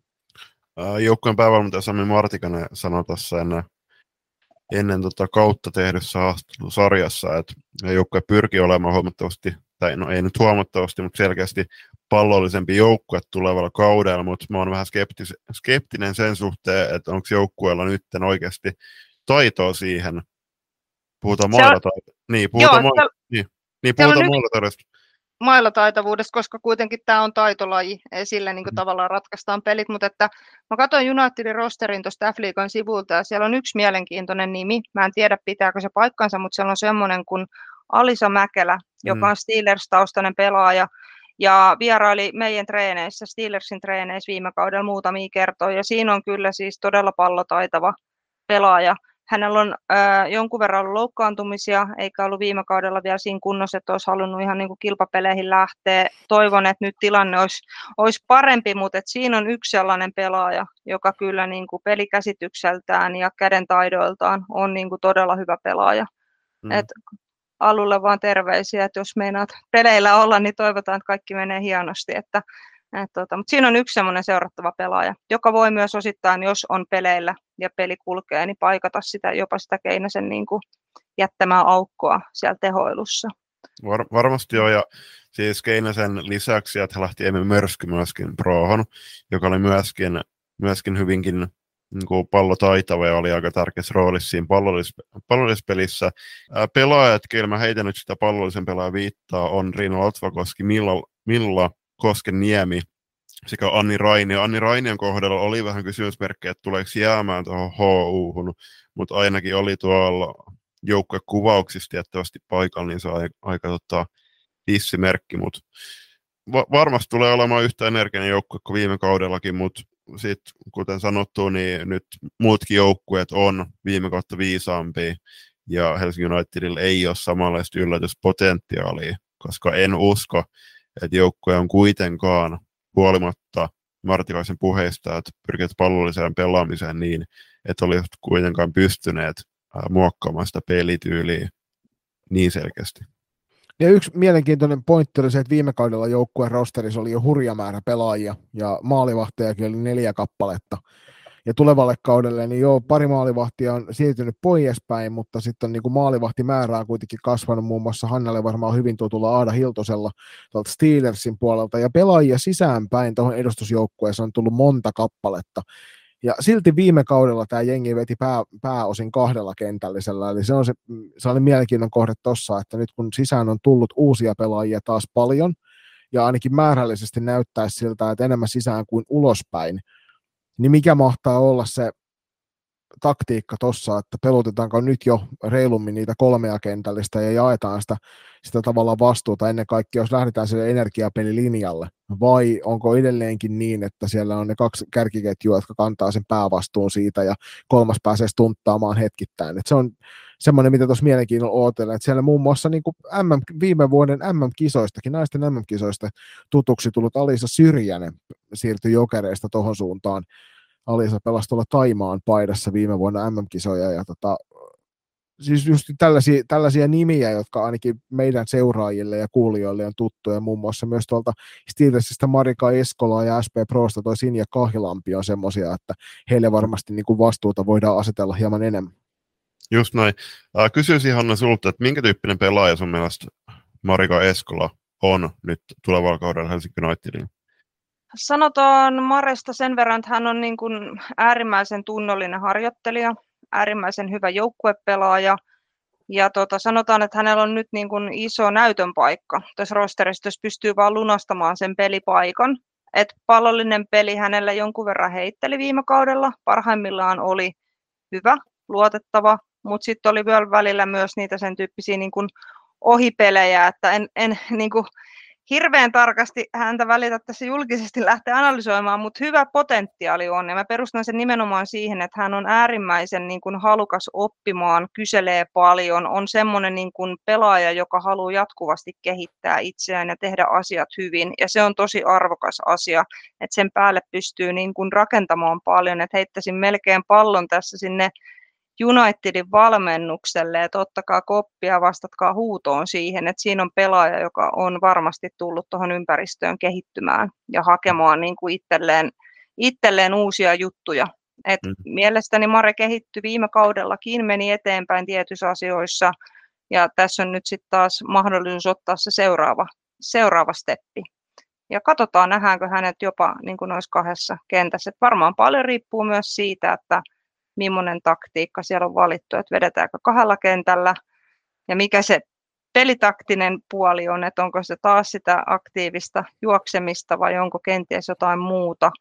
Joukkueen päävalmentaja Sami Martikanen sanoi tuossa ennen, ennen tota kautta tehdyssä sarjassa, että joukkue pyrkii olemaan huomattavasti, tai no ei nyt huomattavasti, mutta selkeästi pallollisempi joukkue tulevalla kaudella, mutta mä oon vähän skeptis, skeptinen sen suhteen, että onko joukkueella nyt oikeasti taitoa siihen. Puhutaan maalataitoa. Niin, puhutaan, Joo, niin, niin, puhutaan maalataitoista. Mailataitavuudesta, koska kuitenkin tämä on taitolaji, sillä niin mm. tavallaan ratkaistaan pelit, mutta että mä katsoin Unitedin rosterin tuosta f sivulta, ja siellä on yksi mielenkiintoinen nimi, mä en tiedä pitääkö se paikkansa, mutta siellä on semmoinen kuin Alisa Mäkelä, joka mm. on Steelers-taustainen pelaaja, ja vieraili meidän treeneissä, Steelersin treeneissä viime kaudella muutamia kertoja, ja siinä on kyllä siis todella pallotaitava pelaaja. Hänellä on äh, jonkun verran ollut loukkaantumisia, eikä ollut viime kaudella vielä siinä kunnossa, että olisi halunnut ihan niin kuin kilpapeleihin lähteä. Toivon, että nyt tilanne olisi, olisi parempi, mutta että siinä on yksi sellainen pelaaja, joka kyllä niin kuin pelikäsitykseltään ja käden taidoiltaan on niin kuin todella hyvä pelaaja. Mm. Et alulle vaan terveisiä, että jos meinaat peleillä olla, niin toivotaan, että kaikki menee hienosti. Että, et, tota, mutta siinä on yksi semmoinen seurattava pelaaja, joka voi myös osittain, jos on peleillä ja peli kulkee, niin paikata sitä, jopa sitä Keinäsen niin kuin jättämää aukkoa siellä tehoilussa. Var, varmasti joo, ja siis Keinäsen lisäksi, että lähti Emi Mörsky myöskin prohon, joka oli myöskin, myöskin hyvinkin niin pallotaitava ja oli aika tärkeässä roolissa siinä pallollis- pallollispelissä. Pelaajat, keillä mä heitän nyt sitä pallollisen pelaajan viittaa, on Riino Latvakoski, Milla, Milla Kosken Niemi sekä Anni Raini. Anni Rainian kohdalla oli vähän kysymysmerkkejä, että tuleeko jäämään tuohon HU, mutta ainakin oli tuolla joukkuekuvauksissa tiettävästi paikalla, niin se on aika, tota, hissimerkki, mutta va- varmasti tulee olemaan yhtä energinen joukkue kuin viime kaudellakin, mutta sit, kuten sanottu, niin nyt muutkin joukkueet on viime kautta viisaampia, ja Helsingin Unitedilla ei ole samanlaista yllätyspotentiaalia, koska en usko, että joukkue on kuitenkaan huolimatta Martikaisen puheista, että pyrkivät pallolliseen pelaamiseen niin, että olisivat kuitenkaan pystyneet muokkaamaan sitä pelityyliä niin selkeästi. Ja yksi mielenkiintoinen pointti oli se, että viime kaudella joukkueen rosterissa oli jo hurja määrä pelaajia ja maalivahtajakin oli neljä kappaletta. Ja tulevalle kaudelle, niin joo, pari maalivahtia on siirtynyt poispäin, mutta sitten on niin kuin maalivahtimäärää kuitenkin kasvanut muun muassa Hannalle varmaan hyvin tutulla Aada Hiltosella tuolta Steelersin puolelta. Ja pelaajia sisäänpäin tuohon edustusjoukkueeseen on tullut monta kappaletta. Ja silti viime kaudella tämä jengi veti pää, pääosin kahdella kentällisellä, eli se on se, se oli mielenkiinnon kohde tuossa, että nyt kun sisään on tullut uusia pelaajia taas paljon, ja ainakin määrällisesti näyttäisi siltä, että enemmän sisään kuin ulospäin, niin mikä mahtaa olla se taktiikka tuossa, että pelutetaanko nyt jo reilummin niitä kolmea kentällistä ja jaetaan sitä, sitä tavallaan vastuuta ennen kaikkea, jos lähdetään sille energiapelilinjalle, vai onko edelleenkin niin, että siellä on ne kaksi kärkiketjua, jotka kantaa sen päävastuun siitä ja kolmas pääsee stunttaamaan hetkittäin. Et se on semmoinen, mitä tuossa mielenkiinnolla ootella, että siellä muun muassa niin kuin MM, viime vuoden MM-kisoistakin, naisten MM-kisoista tutuksi tullut Alisa Syrjänen siirtyi jokereista tuohon suuntaan Alisa pelasi tuolla Taimaan paidassa viime vuonna MM-kisoja ja tota, siis just tällaisia, tällaisia nimiä, jotka ainakin meidän seuraajille ja kuulijoille on tuttuja, muun muassa myös tuolta Steelersistä Marika Eskola ja SP Prosta toi Sinja Kahilampi on semmoisia, että heille varmasti niin kuin vastuuta voidaan asetella hieman enemmän. Just näin. Kysyisin Hanna sulta, että minkä tyyppinen pelaaja sun mielestä Marika Eskola on nyt tulevalla kaudella Helsinki Unitedin? Sanotaan Maresta sen verran, että hän on niin kuin äärimmäisen tunnollinen harjoittelija, äärimmäisen hyvä joukkuepelaaja, Ja tota, sanotaan, että hänellä on nyt niin kuin iso näytön paikka tässä rosterissa, jos pystyy vaan lunastamaan sen pelipaikan. Et pallollinen peli hänellä jonkun verran heitteli viime kaudella. Parhaimmillaan oli hyvä, luotettava, mutta sitten oli vielä välillä myös niitä sen tyyppisiä niin kuin ohipelejä, että en, en niin kuin, hirveän tarkasti häntä välitä tässä julkisesti lähteä analysoimaan, mutta hyvä potentiaali on. Ja mä perustan sen nimenomaan siihen, että hän on äärimmäisen niin kuin halukas oppimaan, kyselee paljon, on semmoinen niin kuin pelaaja, joka haluaa jatkuvasti kehittää itseään ja tehdä asiat hyvin. Ja se on tosi arvokas asia, että sen päälle pystyy niin kuin rakentamaan paljon, että heittäisin melkein pallon tässä sinne Unitedin valmennukselle, että ottakaa koppia, vastatkaa huutoon siihen, että siinä on pelaaja, joka on varmasti tullut tuohon ympäristöön kehittymään ja hakemaan niin kuin itselleen, itselleen uusia juttuja. Et mm. Mielestäni Mare kehittyi viime kaudellakin, meni eteenpäin tietyissä asioissa ja tässä on nyt sitten taas mahdollisuus ottaa se seuraava, seuraava steppi. Ja katsotaan, nähdäänkö hänet jopa niin kuin noissa kahdessa kentässä. Et varmaan paljon riippuu myös siitä, että millainen taktiikka siellä on valittu, että vedetäänkö kahdella kentällä ja mikä se pelitaktinen puoli on, että onko se taas sitä aktiivista juoksemista vai onko kenties jotain muuta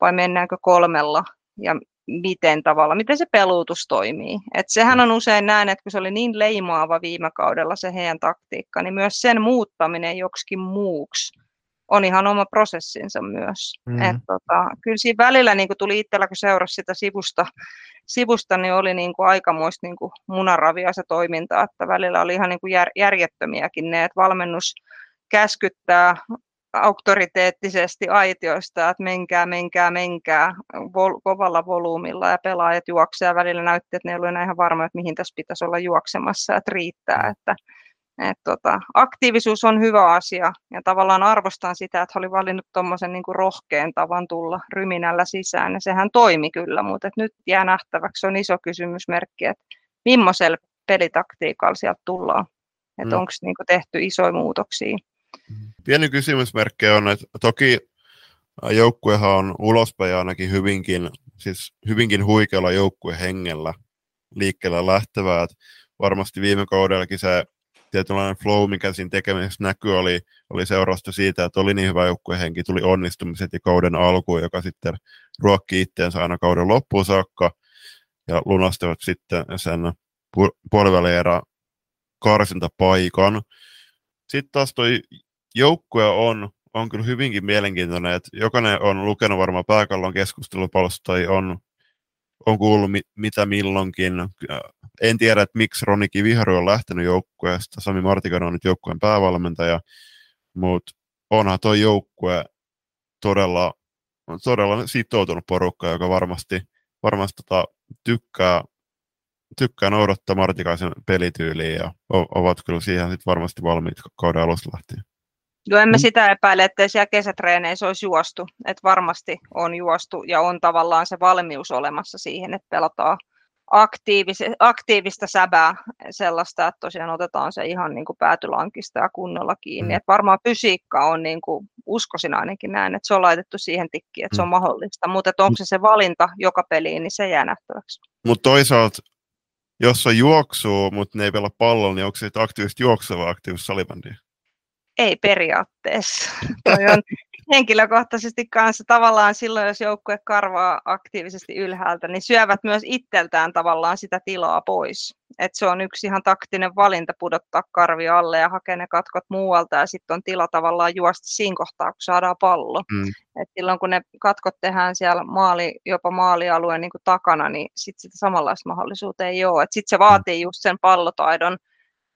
vai mennäänkö kolmella ja miten tavalla, miten se peluutus toimii. Et sehän on usein näin, että kun se oli niin leimaava viime kaudella se heidän taktiikka, niin myös sen muuttaminen joksikin muuksi on ihan oma prosessinsa myös. Mm. Et, tota, kyllä siinä välillä niin tuli itsellä, kun seurasi sitä sivusta, sivusta niin oli niin kuin aikamoista niin kuin munaravia se toiminta, että välillä oli ihan niin kuin jär, järjettömiäkin ne, että valmennus käskyttää auktoriteettisesti aitioista, että menkää, menkää, menkää vol- kovalla volyymilla ja pelaajat juoksevat. Välillä näytti, että ne ei ollut enää ihan varma, että mihin tässä pitäisi olla juoksemassa, että riittää. Että et tota, aktiivisuus on hyvä asia. Ja tavallaan arvostan sitä, että oli valinnut tuommoisen niin rohkean tavan tulla ryminällä sisään. Ja sehän toimi kyllä, mutta nyt jää nähtäväksi, on iso kysymysmerkki, että millaisella pelitaktiikalla sieltä tullaan, että mm. onko niin tehty isoja muutoksia. Pieni kysymysmerkki on, että toki joukkuehan on ulospäin ainakin hyvinkin, siis hyvinkin huikealla joukkuehengellä liikkeellä lähtevää, varmasti viime kaudellakin se tietynlainen flow, mikä siinä tekemisessä näkyy, oli, oli seurausta siitä, että oli niin hyvä joukkuehenki, tuli onnistumiset ja kauden alkuun, joka sitten ruokki itteensä aina kauden loppuun saakka, ja lunastivat sitten sen puolivälierä karsintapaikan. Sitten taas toi joukkue on, on kyllä hyvinkin mielenkiintoinen, että jokainen on lukenut varmaan pääkallon keskustelupalsta tai on on kuullut mi- mitä milloinkin. En tiedä, että miksi Roni Kiviharu on lähtenyt joukkueesta. Sami Martikainen on nyt joukkueen päävalmentaja, mutta onhan tuo joukkue todella, todella sitoutunut porukka, joka varmasti, varmasti tota, tykkää, tykkää noudattaa Martikaisen pelityyliä ja ovat kyllä siihen sit varmasti valmiit kauden alusta lähtien. Joo, emme mm. sitä epäile, että siellä kesätreeneissä olisi juostu. Että varmasti on juostu ja on tavallaan se valmius olemassa siihen, että pelataan aktiivis- aktiivista säbää sellaista, että tosiaan otetaan se ihan niin kuin päätylankista ja kunnolla kiinni. Mm. Että varmaan fysiikka on, niin kuin, uskoisin ainakin näin, että se on laitettu siihen tikkiin, että mm. se on mahdollista. Mutta onko se se valinta joka peliin, niin se jää nähtäväksi. Mutta toisaalta, jos on juoksuu, mutta ne ei pelaa pallolla, niin onko se aktiivista juoksua vai aktiivista salibändiä? Ei periaatteessa. Toi on henkilökohtaisesti kanssa tavallaan silloin, jos joukkue karvaa aktiivisesti ylhäältä, niin syövät myös itseltään tavallaan sitä tilaa pois. Et se on yksi ihan taktinen valinta pudottaa karvi alle ja hakea ne katkot muualta ja sitten on tila tavallaan juosta siinä kohtaa, kun saadaan pallo. Mm. Et silloin kun ne katkot tehdään siellä maali, jopa maalialueen niin takana, niin sitten sitä samanlaista mahdollisuutta ei ole. Sitten se vaatii just sen pallotaidon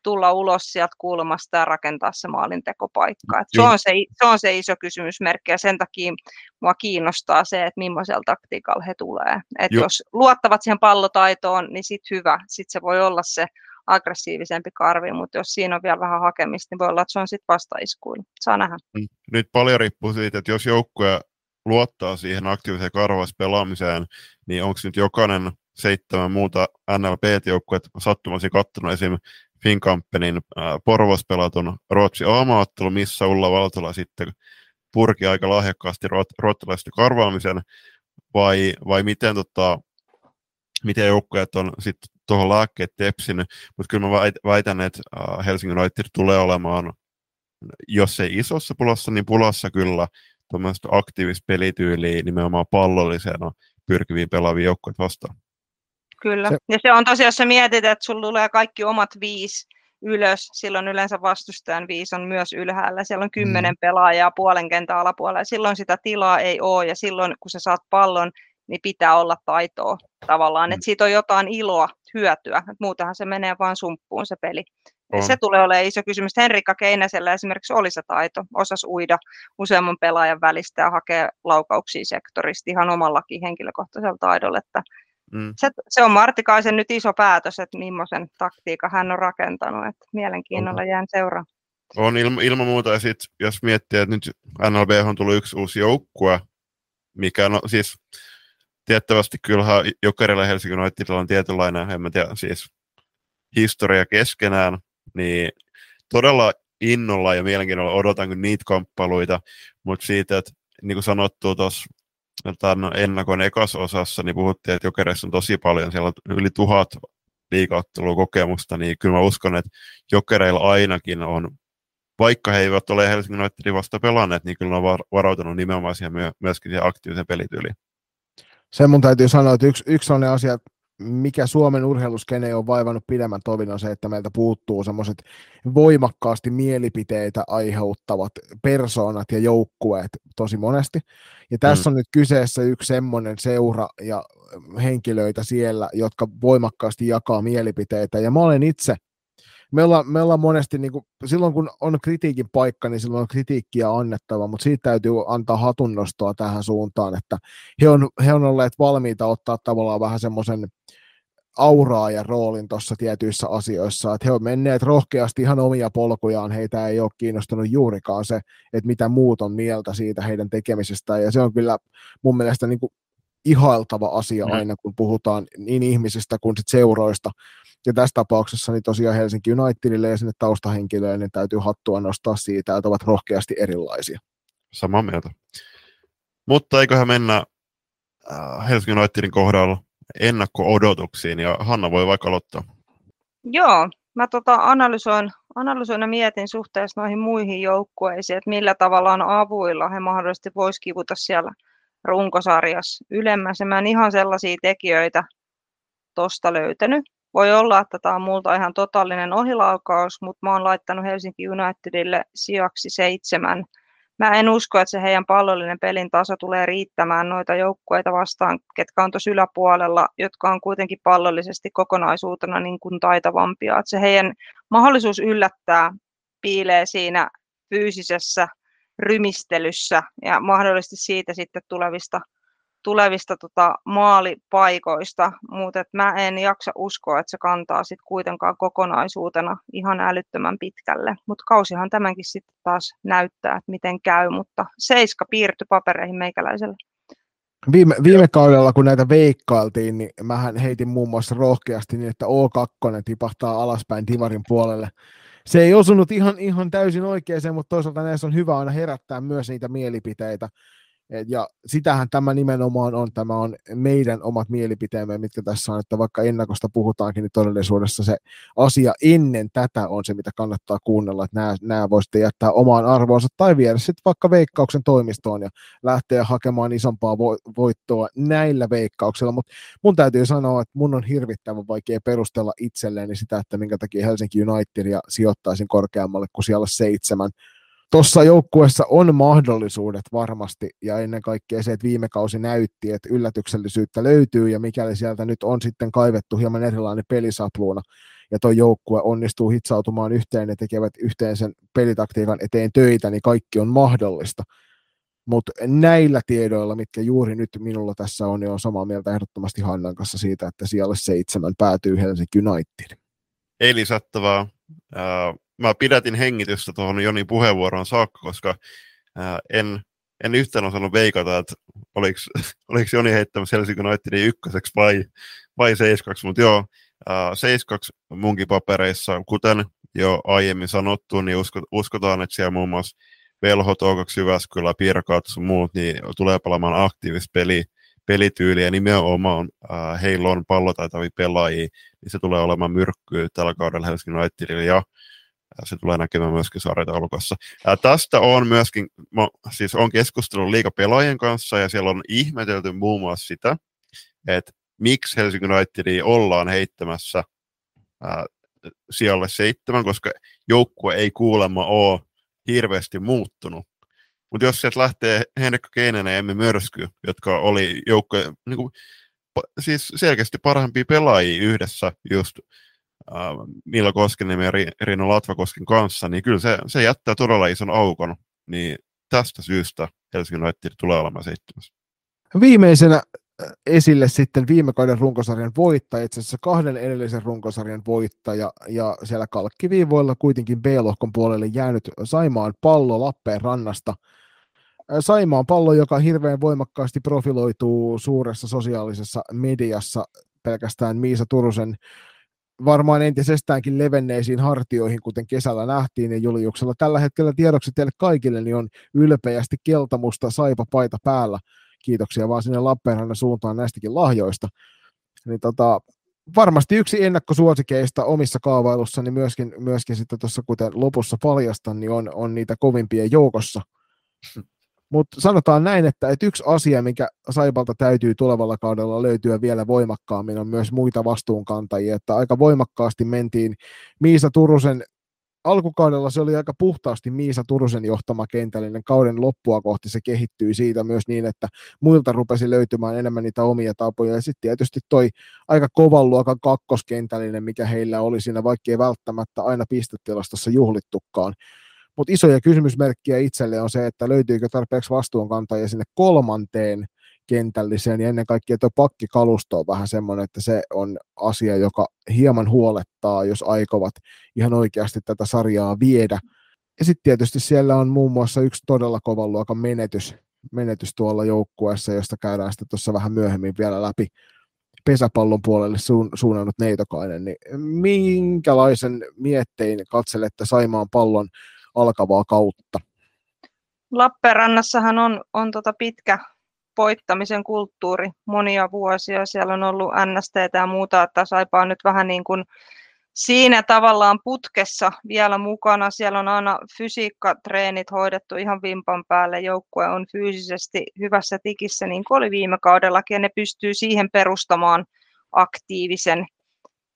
tulla ulos sieltä kulmasta ja rakentaa se maalintekopaikka. Et se, on se, se on se iso kysymysmerkki ja sen takia mua kiinnostaa se, että millaisella taktiikalla he tulee. Et jos luottavat siihen pallotaitoon, niin sitten hyvä. Sitten se voi olla se aggressiivisempi karvi, mutta jos siinä on vielä vähän hakemista, niin voi olla, että se on sitten vastaiskuilla. Saa nähdä. Mm. Nyt paljon riippuu siitä, että jos joukkue luottaa siihen aktiiviseen karvaispelaamiseen, niin onko nyt jokainen seitsemän muuta NLP-joukkuet sattumasi kattonut esim. Finkampenin Porvos pelatun Ruotsi aamaattelu, missä Ulla Valtola sitten purki aika lahjakkaasti ruot, ruotsalaisten karvaamisen, vai, vai miten, tota, miten joukkueet on sitten tuohon lääkkeet tepsinyt, mutta kyllä mä väitän, että Helsingin United tulee olemaan, jos ei isossa pulossa, niin pulossa kyllä tuommoista aktiivista pelityyliä nimenomaan pallollisena pyrkiviä pelaavia joukkoja vastaan. Kyllä, se... ja se on tosiaan, jos sä mietit, että sulla tulee kaikki omat viisi ylös, silloin yleensä vastustajan viisi on myös ylhäällä, siellä on kymmenen mm. pelaajaa puolen kentän alapuolella, ja silloin sitä tilaa ei ole, ja silloin kun sä saat pallon, niin pitää olla taitoa tavallaan, mm. että siitä on jotain iloa, hyötyä, että muutenhan se menee vain sumppuun se peli. On. Se tulee olemaan iso kysymys. Henrikka Keinäsellä esimerkiksi oli se taito, osas uida useamman pelaajan välistä ja hakea laukauksia sektorista ihan omallakin henkilökohtaisella taidolla. Että mm. se, se, on Martikaisen nyt iso päätös, että millaisen taktiikan hän on rakentanut. Että mielenkiinnolla jään seuraan. On ilma, ilman muuta, ja sit, jos miettii, että nyt NLB on tullut yksi uusi joukkue, mikä no, siis tiettävästi kyllähän Jokerilla ja Helsingin Unitedilla on tietynlainen, en mä tiedä, siis historia keskenään, niin todella innolla ja mielenkiinnolla odotan niitä kamppailuita, mutta siitä, että niin kuin sanottu tuossa tämän ennakon ekasosassa, niin puhuttiin, että Jokereissa on tosi paljon, siellä on yli tuhat liikauttelua kokemusta, niin kyllä mä uskon, että Jokereilla ainakin on, vaikka he eivät ole Helsingin Unitedin vasta pelanneet, niin kyllä on varautunut nimenomaan siihen myöskin siihen aktiivisen pelityyliin. Sen mun täytyy sanoa, että yksi, yksi sellainen asia, mikä Suomen urheiluskene on vaivannut pidemmän tovin, on se, että meiltä puuttuu semmoiset voimakkaasti mielipiteitä aiheuttavat persoonat ja joukkueet tosi monesti. Ja tässä mm. on nyt kyseessä yksi semmoinen seura ja henkilöitä siellä, jotka voimakkaasti jakaa mielipiteitä. Ja mä olen itse me ollaan, me ollaan monesti, niin kuin, silloin kun on kritiikin paikka, niin silloin on kritiikkiä annettava, mutta siitä täytyy antaa hatunnostoa tähän suuntaan, että he on, he on olleet valmiita ottaa tavallaan vähän semmoisen auraa ja roolin tuossa tietyissä asioissa, että he on menneet rohkeasti ihan omia polkujaan, heitä ei ole kiinnostunut juurikaan se, että mitä muut on mieltä siitä heidän tekemisestään, ja se on kyllä mun mielestä niin kuin ihailtava asia mm. aina, kun puhutaan niin ihmisistä kuin sit seuroista, ja tässä tapauksessa niin tosiaan Helsinki Unitedille ja sinne taustahenkilöille niin täytyy hattua nostaa siitä, että ovat rohkeasti erilaisia. Samaa mieltä. Mutta eiköhän mennä äh, Helsingin Unitedin kohdalla ennakko-odotuksiin, ja Hanna voi vaikka aloittaa. Joo, mä tota analysoin, analysoin ja mietin suhteessa noihin muihin joukkueisiin, että millä tavalla on avuilla he mahdollisesti voisivat kivuta siellä runkosarjassa ylemmässä. Mä en ihan sellaisia tekijöitä tuosta löytänyt. Voi olla, että tämä on multa ihan totaalinen ohilaukaus, mutta mä oon laittanut Helsinki Unitedille sijaksi seitsemän. Mä en usko, että se heidän pallollinen pelin taso tulee riittämään noita joukkueita vastaan, ketkä on tuossa yläpuolella, jotka on kuitenkin pallollisesti kokonaisuutena niin kuin taitavampia. Että se heidän mahdollisuus yllättää piilee siinä fyysisessä rymistelyssä ja mahdollisesti siitä sitten tulevista tulevista tota, maalipaikoista, mutta mä en jaksa uskoa, että se kantaa sit kuitenkaan kokonaisuutena ihan älyttömän pitkälle. Mutta kausihan tämänkin sitten taas näyttää, että miten käy, mutta seiska piirtyi papereihin meikäläiselle. Viime, viime kaudella, kun näitä veikkailtiin, niin mähän heitin muun muassa rohkeasti niin, että O2 tipahtaa alaspäin Divarin puolelle. Se ei osunut ihan, ihan täysin oikeaan, mutta toisaalta näissä on hyvä aina herättää myös niitä mielipiteitä. Ja sitähän tämä nimenomaan on, tämä on meidän omat mielipiteemme, mitkä tässä on, että vaikka ennakosta puhutaankin, niin todellisuudessa se asia ennen tätä on se, mitä kannattaa kuunnella, että nämä, nämä voisitte jättää omaan arvoonsa tai viedä sitten vaikka veikkauksen toimistoon ja lähteä hakemaan isompaa vo- voittoa näillä veikkauksilla, mutta mun täytyy sanoa, että mun on hirvittävän vaikea perustella itselleeni sitä, että minkä takia Helsinki Unitedia sijoittaisin korkeammalle kuin siellä seitsemän, tuossa joukkueessa on mahdollisuudet varmasti, ja ennen kaikkea se, että viime kausi näytti, että yllätyksellisyyttä löytyy, ja mikäli sieltä nyt on sitten kaivettu hieman erilainen pelisapluuna, ja tuo joukkue onnistuu hitsautumaan yhteen ja tekevät yhteen sen pelitaktiikan eteen töitä, niin kaikki on mahdollista. Mutta näillä tiedoilla, mitkä juuri nyt minulla tässä on, niin on samaa mieltä ehdottomasti Hannan kanssa siitä, että siellä seitsemän päätyy Helsinki United. Ei lisättävää mä pidätin hengitystä tuohon Joni puheenvuoroon saakka, koska ää, en, en yhtään osannut veikata, että oliko, oliko Joni heittämässä Helsingin Unitedin ykköseksi vai, vai seiskaksi, mutta joo, ää, seiskaksi munkin papereissa, kuten jo aiemmin sanottu, niin usko, uskotaan, että siellä muun muassa Velho, Toukaksi, Jyväskylä, Pirkat muut, niin tulee pelaamaan aktiivista peliä, pelityyliä. Nimenomaan äh, heillä on pallotaitavia pelaajia, niin se tulee olemaan myrkkyä tällä kaudella Helsingin Unitedille. Ja se tulee näkemään myöskin sarjataulukossa. Ja tästä on myöskin, mä, siis on keskustellut liikapelaajien kanssa ja siellä on ihmetelty muun muassa sitä, että miksi Helsingin Unitedia ollaan heittämässä ää, sijalle seitsemän, koska joukkue ei kuulemma ole hirveästi muuttunut. Mutta jos sieltä lähtee Henrikko Keinänen ja Emmi Mörsky, jotka oli joukkojen niin kuin, siis selkeästi parhaimpia pelaajia yhdessä just äh, Milla Koskinen ja Riino Latvakosken kanssa, niin kyllä se, se jättää todella ison aukon. Niin tästä syystä Helsingin United tulee olemaan seitsemäs. Viimeisenä esille sitten viime kauden runkosarjan voittaja, itse asiassa kahden edellisen runkosarjan voittaja, ja siellä kalkkiviivoilla kuitenkin B-lohkon puolelle jäänyt Saimaan pallo Lappeenrannasta. Saimaan pallo, joka hirveän voimakkaasti profiloituu suuressa sosiaalisessa mediassa pelkästään Miisa Turusen varmaan entisestäänkin levenneisiin hartioihin, kuten kesällä nähtiin, ja Juliuksella tällä hetkellä tiedoksi teille kaikille, niin on ylpeästi keltamusta saipa paita päällä kiitoksia vaan sinne Lappeenrannan suuntaan näistäkin lahjoista. Niin tota, varmasti yksi ennakkosuosikeista omissa kaavailussani niin myöskin, myöskin sitten tuossa, kuten lopussa paljastan, niin on, on niitä kovimpien joukossa. Mutta sanotaan näin, että, että yksi asia, mikä Saipalta täytyy tulevalla kaudella löytyä vielä voimakkaammin, on myös muita vastuunkantajia. Että aika voimakkaasti mentiin Miisa Turusen alkukaudella se oli aika puhtaasti Miisa Turusen johtama kentällinen. Kauden loppua kohti se kehittyi siitä myös niin, että muilta rupesi löytymään enemmän niitä omia tapoja. Ja sitten tietysti toi aika kovan luokan kakkoskentällinen, mikä heillä oli siinä, vaikka ei välttämättä aina pistetilastossa juhlittukaan. Mutta isoja kysymysmerkkiä itselle on se, että löytyykö tarpeeksi vastuunkantajia sinne kolmanteen kentälliseen ja ennen kaikkea tuo pakkikalusto on vähän semmoinen, että se on asia, joka hieman huolettaa, jos aikovat ihan oikeasti tätä sarjaa viedä. Ja sitten tietysti siellä on muun muassa yksi todella kovan luokan menetys, menetys tuolla joukkueessa, josta käydään sitten tuossa vähän myöhemmin vielä läpi pesäpallon puolelle suun, suunnannut Neitokainen, niin minkälaisen miettein katselette Saimaan pallon alkavaa kautta? Lappeenrannassahan on, on tota pitkä voittamisen kulttuuri monia vuosia. Siellä on ollut NST ja muuta, että Saipa on nyt vähän niin kuin siinä tavallaan putkessa vielä mukana. Siellä on aina fysiikkatreenit hoidettu ihan vimpan päälle. Joukkue on fyysisesti hyvässä tikissä, niin kuin oli viime kaudellakin, ja ne pystyy siihen perustamaan aktiivisen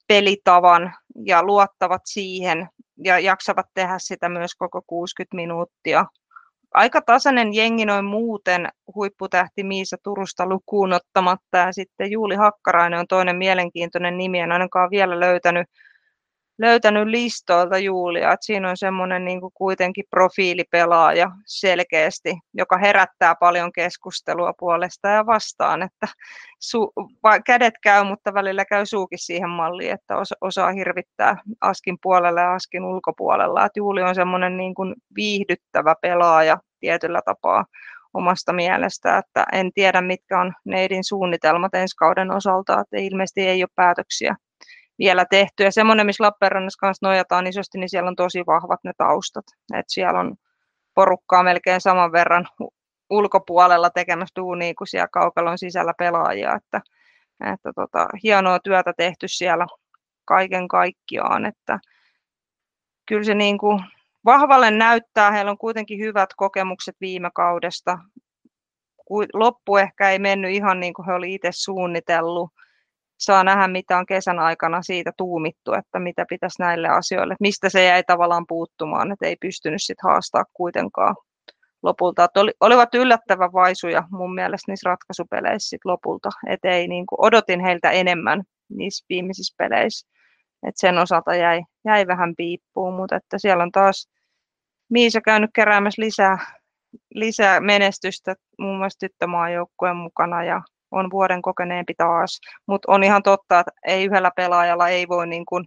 pelitavan ja luottavat siihen ja jaksavat tehdä sitä myös koko 60 minuuttia. Aika tasainen jengi noin muuten, huipputähti Miisa Turusta lukuun ottamatta. Ja sitten Juuli Hakkarainen on toinen mielenkiintoinen nimi, en ainakaan vielä löytänyt löytänyt listoilta Julia, että siinä on semmoinen niin kuitenkin profiilipelaaja selkeästi, joka herättää paljon keskustelua puolesta ja vastaan, että su, kädet käy, mutta välillä käy suukin siihen malliin, että osa, osaa hirvittää askin puolella ja askin ulkopuolella, että Juuli on semmoinen niin kuin viihdyttävä pelaaja tietyllä tapaa omasta mielestä, että en tiedä mitkä on Neidin suunnitelmat ensi kauden osalta, että ilmeisesti ei ole päätöksiä vielä tehty. Ja semmoinen, missä Lappeenrannassa kanssa nojataan isosti, niin siellä on tosi vahvat ne taustat. Et siellä on porukkaa melkein saman verran ulkopuolella tekemässä duunia kuin siellä kaukalon sisällä pelaajia. Että, että tota, hienoa työtä tehty siellä kaiken kaikkiaan. Että kyllä se niin kuin vahvalle näyttää, heillä on kuitenkin hyvät kokemukset viime kaudesta. Loppu ehkä ei mennyt ihan niin kuin he oli itse suunnitellut saa nähdä, mitä on kesän aikana siitä tuumittu, että mitä pitäisi näille asioille, mistä se jäi tavallaan puuttumaan, että ei pystynyt sitten haastaa kuitenkaan lopulta. Että oli, olivat yllättävän vaisuja mun mielestä niissä ratkaisupeleissä sit lopulta, että ei niin kuin, odotin heiltä enemmän niissä viimeisissä peleissä. Et sen osalta jäi, jäi vähän piippuun, mutta että siellä on taas Miisa käynyt keräämässä lisää, lisää menestystä muun muassa tyttömaajoukkueen mukana ja on vuoden kokeneempi taas, mutta on ihan totta, että ei yhdellä pelaajalla ei voi niin kuin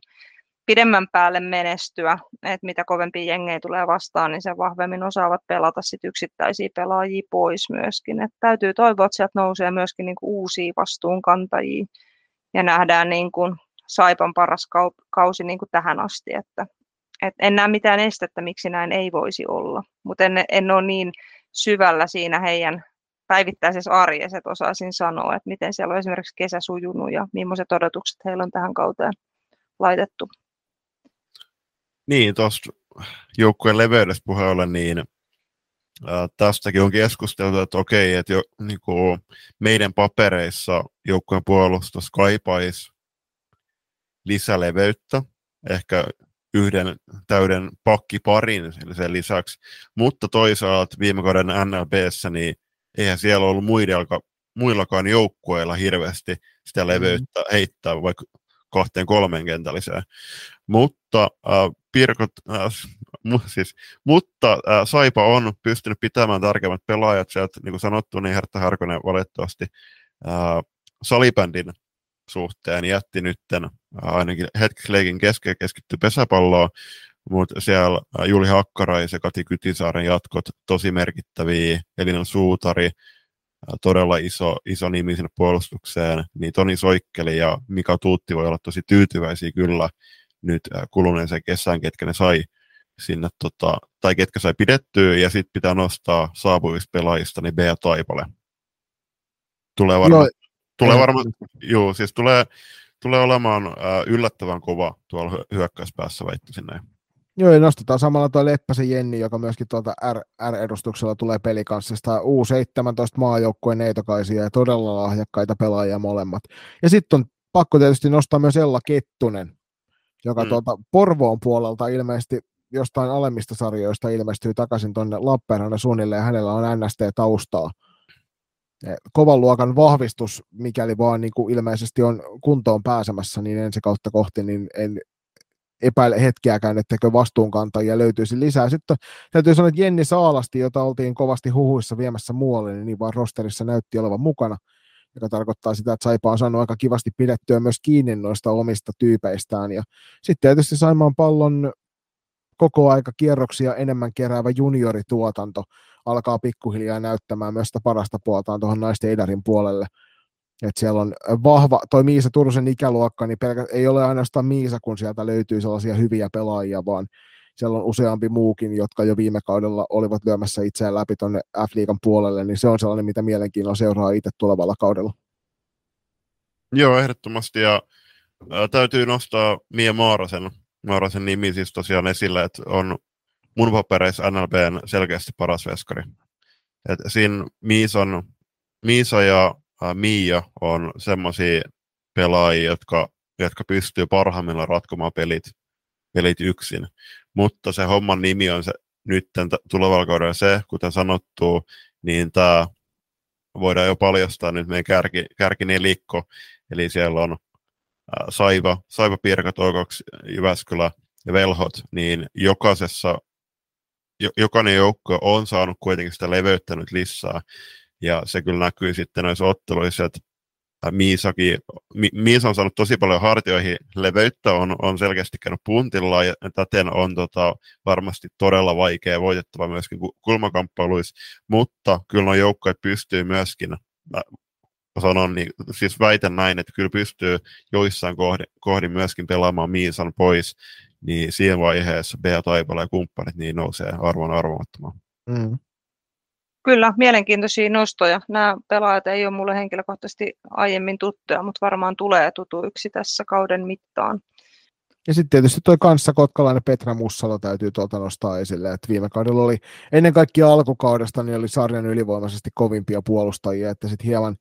pidemmän päälle menestyä, että mitä kovempia jengejä tulee vastaan, niin se vahvemmin osaavat pelata sit yksittäisiä pelaajia pois myöskin. Et täytyy toivoa, että sieltä nousee myöskin niin kuin uusia vastuunkantajia ja nähdään niin kuin Saipan paras kausi niin kuin tähän asti, että et en näe mitään estettä, miksi näin ei voisi olla, mutta en, en ole niin syvällä siinä heidän päivittäisessä arjessa, että osaisin sanoa, että miten siellä on esimerkiksi kesä sujunut ja millaiset odotukset heillä on tähän kauteen laitettu. Niin, tuosta joukkueen leveydestä puheen ollen, niin ää, tästäkin on keskusteltu, että okei, että jo, niin kuin meidän papereissa joukkueen puolustus kaipaisi lisäleveyttä, ehkä yhden täyden pakkiparin sen lisäksi, mutta toisaalta viime kauden NLBssä niin eihän siellä ollut muillakaan, muillakaan joukkueilla hirveästi sitä mm. leveyttä heittää vaikka kahteen kolmeen kentälliseen. Mutta äh, Pirkot, äh, siis, mutta äh, Saipa on pystynyt pitämään tärkeimmät pelaajat sieltä, niin kuin sanottu, niin Hertta Harkonen valitettavasti äh, salibändin suhteen jätti nytten äh, ainakin hetkeksi leikin kesken keskitty pesäpalloon, mutta siellä Juli Hakkarai ja Kati Kytisaaren jatkot tosi merkittäviä, Elina Suutari, todella iso, iso nimi sinne puolustukseen, niin Toni Soikkeli ja Mika Tuutti voi olla tosi tyytyväisiä kyllä nyt kuluneeseen kesään, ketkä ne sai sinne, tota, tai ketkä sai pidettyä, ja sitten pitää nostaa saapuvista pelaajista, niin Bea Taipale. Tulee varmaan, no, tulee varmaan, juu, siis tulee, tulee olemaan yllättävän kova tuolla hyökkäyspäässä, väittäisin näin. Joo, ja nostetaan samalla tuo Leppäsen Jenni, joka myöskin tuolta R-edustuksella tulee pelikanssista. U17 maajoukkueen neitokaisia ja todella lahjakkaita pelaajia molemmat. Ja sitten on pakko tietysti nostaa myös Ella Kettunen, joka mm. tuolta Porvoon puolelta ilmeisesti jostain alemmista sarjoista ilmestyy takaisin tuonne Lappeenrannan suunnilleen, ja hänellä on NST-taustaa. Kovan luokan vahvistus, mikäli vaan niin kuin ilmeisesti on kuntoon pääsemässä, niin ensi kautta kohti, niin en epäile hetkeäkään, etteikö vastuunkantajia löytyisi lisää. Sitten täytyy sanoa, että Jenni Saalasti, jota oltiin kovasti huhuissa viemässä muualle, niin, niin vaan rosterissa näytti olevan mukana, joka tarkoittaa sitä, että Saipa on saanut aika kivasti pidettyä myös kiinni noista omista tyypeistään. Ja sitten tietysti Saimaan pallon koko aika kierroksia enemmän keräävä juniorituotanto alkaa pikkuhiljaa näyttämään myös sitä parasta puoltaan tuohon naisten Idarin puolelle. Et siellä on vahva, toi Miisa Turusen ikäluokka, niin pelkä, ei ole ainoastaan Miisa, kun sieltä löytyy sellaisia hyviä pelaajia, vaan siellä on useampi muukin, jotka jo viime kaudella olivat lyömässä itseään läpi tuonne F-liigan puolelle, niin se on sellainen, mitä mielenkiinnolla seuraa itse tulevalla kaudella. Joo, ehdottomasti, ja ää, täytyy nostaa Mia Maarasen Maurasen nimi siis tosiaan esille, että on mun papereissa NLBn selkeästi paras veskari. Et siinä Miisan, Miisa ja ää, Mia on semmoisia pelaajia, jotka, jotka pystyy parhaimmillaan ratkomaan pelit, pelit yksin. Mutta se homman nimi on se nyt tulevalla kaudella se, kuten sanottu, niin tämä voidaan jo paljastaa nyt meidän kärki, kärkinelikko, eli siellä on Saiva, Saiva Pirka, Toikoks, Jyväskylä ja Velhot, niin jokaisessa, jokainen joukko on saanut kuitenkin sitä leveyttä nyt lisää. Ja se kyllä näkyy sitten noissa otteluissa, että Miisakin, Miisa on saanut tosi paljon hartioihin leveyttä, on, on selkeästi käynyt puntilla ja täten on tota, varmasti todella vaikea voitettava myöskin kulmakamppailuissa, mutta kyllä nuo joukkoja pystyy myöskin sanon, niin siis väitän näin, että kyllä pystyy joissain kohdin, kohdin myöskin pelaamaan Miisan pois, niin siinä vaiheessa Bea Taipale ja kumppanit niin nousee arvon arvomattomaan. Mm. Kyllä, mielenkiintoisia nostoja. Nämä pelaajat ei ole mulle henkilökohtaisesti aiemmin tuttuja, mutta varmaan tulee tutuiksi tässä kauden mittaan. Ja sitten tietysti tuo kanssa kotkalainen Petra Mussalo täytyy tuolta nostaa esille, että viime kaudella oli ennen kaikkea alkukaudesta, niin oli sarjan ylivoimaisesti kovimpia puolustajia, että sitten hieman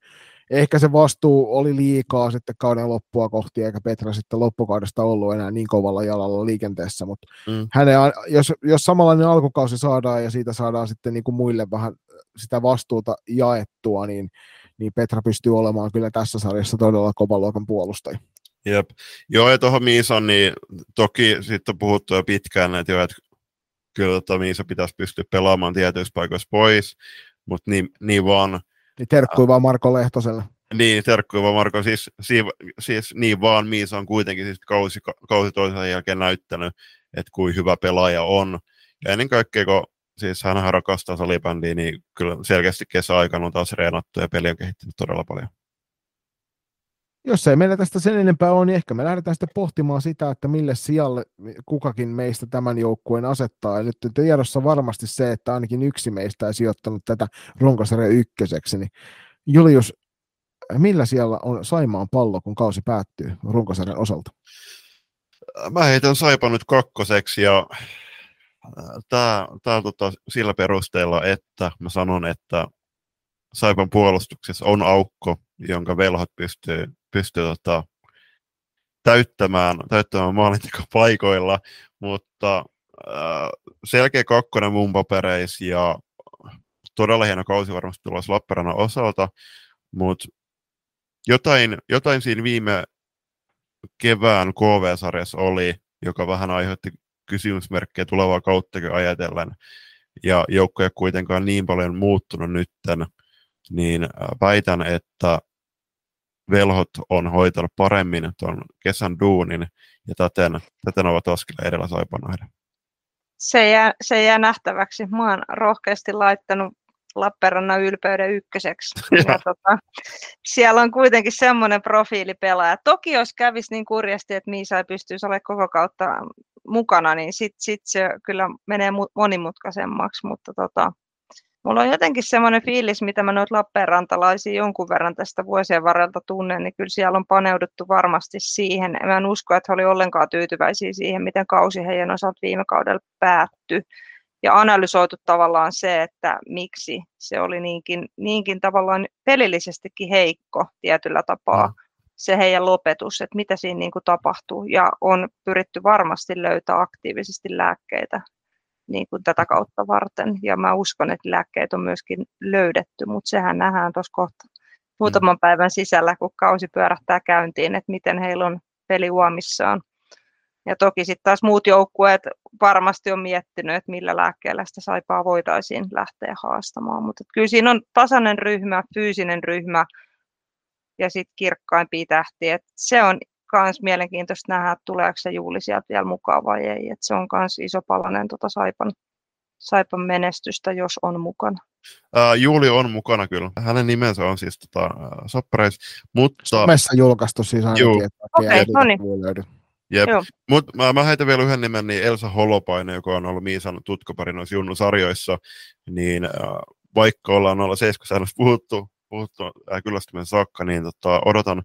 ehkä se vastuu oli liikaa sitten kauden loppua kohti, eikä Petra sitten loppukaudesta ollut enää niin kovalla jalalla liikenteessä, mutta mm. hänen, jos, jos samanlainen alkukausi saadaan ja siitä saadaan sitten niin kuin muille vähän sitä vastuuta jaettua, niin, niin Petra pystyy olemaan kyllä tässä sarjassa todella kovan luokan puolustaja. Jep. Joo, ja tuohon Miisan, niin toki sitten on puhuttu jo pitkään, että, jo, että kyllä tota Miisa pitäisi pystyä pelaamaan tietyissä paikoissa pois, mutta niin, niin vaan niin terkkui vaan Marko Lehtoselle. Niin, terkkui vaan Marko. Siis, siis, siis niin vaan Miisa on kuitenkin siis kausi, kausi toisen jälkeen näyttänyt, että kuin hyvä pelaaja on. Ja ennen kaikkea, kun siis hän rakastaa salibändiä, niin kyllä selkeästi kesäaikana on taas reenattu ja peli on kehittynyt todella paljon. jos ei meillä tästä sen enempää ole, niin ehkä me lähdetään sitten pohtimaan sitä, että mille sijalle kukakin meistä tämän joukkueen asettaa. Ja nyt tiedossa varmasti se, että ainakin yksi meistä ei sijoittanut tätä runkosarja ykköseksi. Niin Julius, millä siellä on Saimaan pallo, kun kausi päättyy runkosarjan osalta? Mä heitän Saipa nyt kakkoseksi ja tämä, tämä tota, sillä perusteella, että mä sanon, että Saipan puolustuksessa on aukko, jonka velhot pystyy, pystyy tota, täyttämään, täyttämään paikoilla, mutta äh, selkeä kakkonen mun papereis ja todella hieno kausi varmasti tulossa Lappeenrannan osalta, mutta jotain, jotain siinä viime kevään KV-sarjassa oli, joka vähän aiheutti kysymysmerkkejä tulevaa kauttakin ajatellen, ja joukkoja kuitenkaan niin paljon muuttunut nytten, niin äh, väitän, että velhot on hoitanut paremmin tuon kesän duunin, ja täten, täten ovat askeleen edellä Saipanaiden. Se jää, se jää nähtäväksi. Mä oon rohkeasti laittanut Lappeenrannan ylpeyden ykköseksi. Ja tota, siellä on kuitenkin semmoinen profiilipelaaja. Toki jos kävisi niin kurjasti, että Miisa ei pystyisi olemaan koko kautta mukana, niin sitten sit se kyllä menee monimutkaisemmaksi, mutta tota, mulla on jotenkin semmoinen fiilis, mitä mä noita Lappeenrantalaisia jonkun verran tästä vuosien varrelta tunnen, niin kyllä siellä on paneuduttu varmasti siihen. Mä en usko, että he oli ollenkaan tyytyväisiä siihen, miten kausi heidän osalta viime kaudella päättyi ja analysoitu tavallaan se, että miksi se oli niinkin, niinkin tavallaan pelillisestikin heikko tietyllä tapaa. Mm se heidän lopetus, että mitä siinä niin kuin tapahtuu. Ja on pyritty varmasti löytää aktiivisesti lääkkeitä niin kuin tätä kautta varten. Ja mä uskon, että lääkkeet on myöskin löydetty, mutta sehän nähdään tuossa kohta muutaman päivän sisällä, kun kausi pyörähtää käyntiin, että miten heillä on peli huomissaan. Ja toki sitten taas muut joukkueet varmasti on miettinyt, että millä lääkkeellä sitä saipaa voitaisiin lähteä haastamaan. Mutta kyllä siinä on tasainen ryhmä, fyysinen ryhmä, ja sitten kirkkaimpia tähtiä. Et se on myös mielenkiintoista nähdä, että tuleeko se Juuli sieltä vielä mukaan vai ei. Et se on myös iso palanen tuota Saipan, Saipan menestystä, jos on mukana. Uh, Juuli on mukana kyllä. Hänen nimensä on siis tota, uh, Soppareis, mutta... Somessa julkaistu siis ainakin, että okay, no niin. Jep. Mut mä, mä heitän vielä yhden nimen, niin Elsa Holopainen, joka on ollut Miisan tutkapari noissa Junnu-sarjoissa, niin äh, vaikka ollaan olla 7 puhuttu puhuttu äh, saakka, niin tota, odotan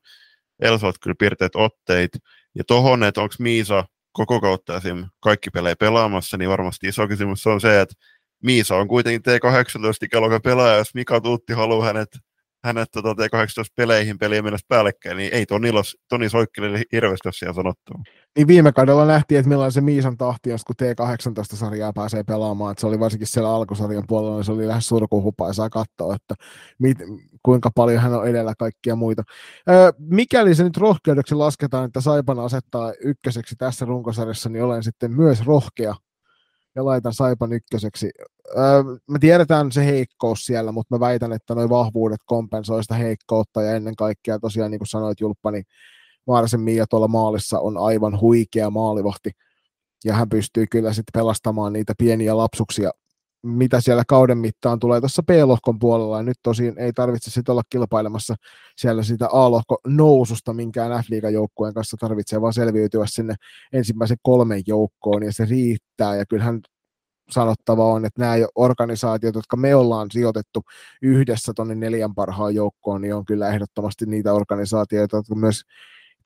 Elsalta kyllä piirteet otteet. Ja tohon, että onko Miisa koko kautta esim. kaikki pelejä pelaamassa, niin varmasti iso kysymys on se, että Miisa on kuitenkin T18-ikäluokan pelaaja, jos Mika Tuutti haluaa hänet hänet tota, T18-peleihin pelien mennessä päällekkäin, niin ei Toni, Toni Soikkelille hirveästi ole siellä sanottu. Niin viime kaudella nähtiin, että millainen se Miisan tahti on, kun T18-sarjaa pääsee pelaamaan, että se oli varsinkin siellä alkusarjan puolella, niin se oli lähes surkuhupaisaa katsoa, että mit, kuinka paljon hän on edellä kaikkia muita. Öö, mikäli se nyt rohkeudeksi lasketaan, että Saipan asettaa ykköseksi tässä runkosarjassa, niin olen sitten myös rohkea ja laitan Saipan ykköseksi. Öö, me tiedetään se heikkous siellä, mutta mä väitän, että nuo vahvuudet kompensoi sitä heikkoutta ja ennen kaikkea tosiaan niin kuin sanoit Julppa, niin Maarisen Mia tuolla maalissa on aivan huikea maalivahti. Ja hän pystyy kyllä sitten pelastamaan niitä pieniä lapsuksia, mitä siellä kauden mittaan tulee tuossa B-lohkon puolella, ja nyt tosin ei tarvitse sitten olla kilpailemassa siellä sitä A-lohko noususta minkään f joukkueen kanssa. Tarvitsee vaan selviytyä sinne ensimmäisen kolmen joukkoon, ja se riittää, ja kyllähän sanottava on, että nämä organisaatiot, jotka me ollaan sijoitettu yhdessä tuonne neljän parhaan joukkoon, niin on kyllä ehdottomasti niitä organisaatioita, jotka myös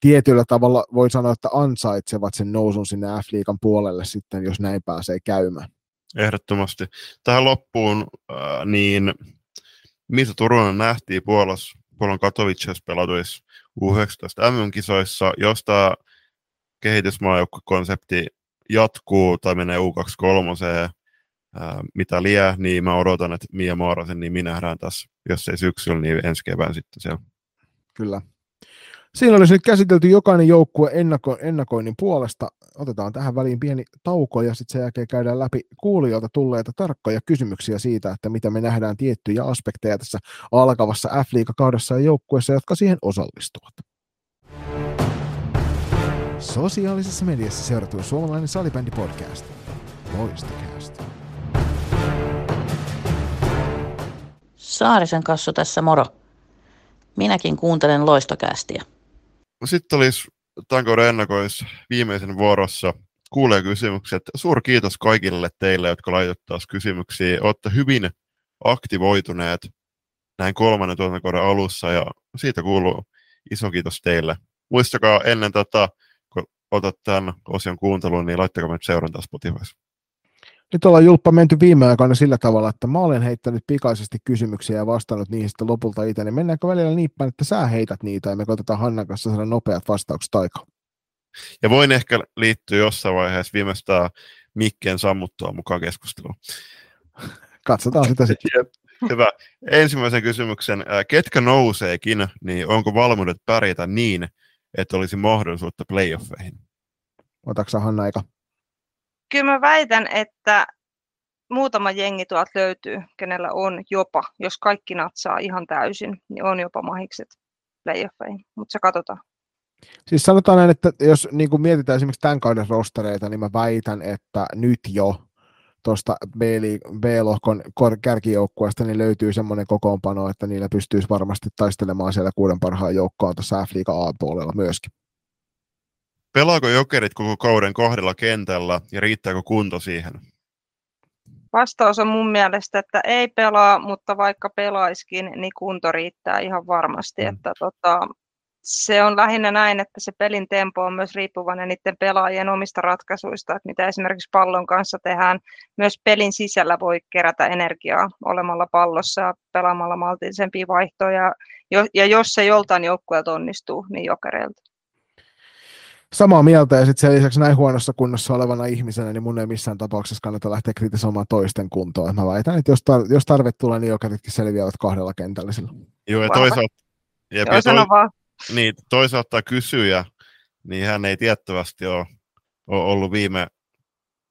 tietyllä tavalla voi sanoa, että ansaitsevat sen nousun sinne F-liigan puolelle sitten, jos näin pääsee käymään. Ehdottomasti. Tähän loppuun, äh, niin Misa Turunen nähtiin Puolassa, Puolan Katowicessa pelatuissa U19 MM-kisoissa, jos tämä kehitysmaajoukko-konsepti jatkuu tai menee U23, äh, mitä liää, niin mä odotan, että Mia Maarasen nimi nähdään tässä, jos ei syksyllä, niin ensi kevään sitten siellä. Kyllä. Siinä olisi nyt käsitelty jokainen joukkue ennako, ennakoinnin puolesta. Otetaan tähän väliin pieni tauko ja sitten sen jälkeen käydään läpi kuulijoilta tulleita tarkkoja kysymyksiä siitä, että mitä me nähdään tiettyjä aspekteja tässä alkavassa F-liigakaudessa ja joukkueessa, jotka siihen osallistuvat. Sosiaalisessa mediassa seurattu suomalainen salibändi podcast. Loistokäästä. Saarisen kassu tässä moro. Minäkin kuuntelen loistokästiä. Sitten olisi tämän kauden ennakoissa viimeisen vuorossa kuulee kysymykset. Suuri kiitos kaikille teille, jotka laitatte kysymyksiä. Olette hyvin aktivoituneet näin kolmannen tuotantokauden alussa ja siitä kuuluu iso kiitos teille. Muistakaa ennen tätä, kun otat tämän osion kuuntelun, niin laittakaa nyt seurantaa Spotifyssa. Nyt ollaan Julppa menty viime aikoina sillä tavalla, että mä olen heittänyt pikaisesti kysymyksiä ja vastannut niihin sitten lopulta itse, niin mennäänkö välillä niin päin, että sä heität niitä ja me koitetaan Hannan kanssa saada nopeat vastaukset aikaan. Ja voin ehkä liittyä jossain vaiheessa viimeistään mikkeen sammuttua mukaan keskusteluun. Katsotaan sitä sitten. Hyvä. Ensimmäisen kysymyksen. Ketkä nouseekin, niin onko valmiudet pärjätä niin, että olisi mahdollisuutta playoffeihin? Otatko Hanna aika? Kyllä mä väitän, että muutama jengi tuolta löytyy, kenellä on jopa, jos kaikki natsaa ihan täysin, niin on jopa mahikset playoffeihin, mutta se katsotaan. Siis sanotaan näin, että jos niin kuin mietitään esimerkiksi tämän kauden rostereita, niin mä väitän, että nyt jo tuosta B-lohkon kärkijoukkueesta niin löytyy semmoinen kokoonpano, että niillä pystyisi varmasti taistelemaan siellä kuuden parhaan joukkoon tuossa f A-puolella myöskin. Pelaako jokerit koko kauden kahdella kentällä ja riittääkö kunto siihen? Vastaus on mun mielestä, että ei pelaa, mutta vaikka pelaiskin, niin kunto riittää ihan varmasti. Mm. Että tota, se on lähinnä näin, että se pelin tempo on myös riippuvainen niiden pelaajien omista ratkaisuista, että mitä esimerkiksi pallon kanssa tehdään. Myös pelin sisällä voi kerätä energiaa olemalla pallossa ja pelaamalla maltillisempia vaihtoja. Ja jos se joltain joukkueelta onnistuu, niin jokereilta. Samaa mieltä, ja sitten sen lisäksi näin huonossa kunnossa olevana ihmisenä, niin mun ei missään tapauksessa kannata lähteä kritisoimaan toisten kuntoa. Mä väitän, että jos, tar- jos tarve tulee, niin jokeritkin selviävät kahdella kentällä silloin. Joo, ja toisaalta, ja Joo, sano vaan niin, toisaalta kysyjä, niin hän ei tiettävästi ole, ole ollut viime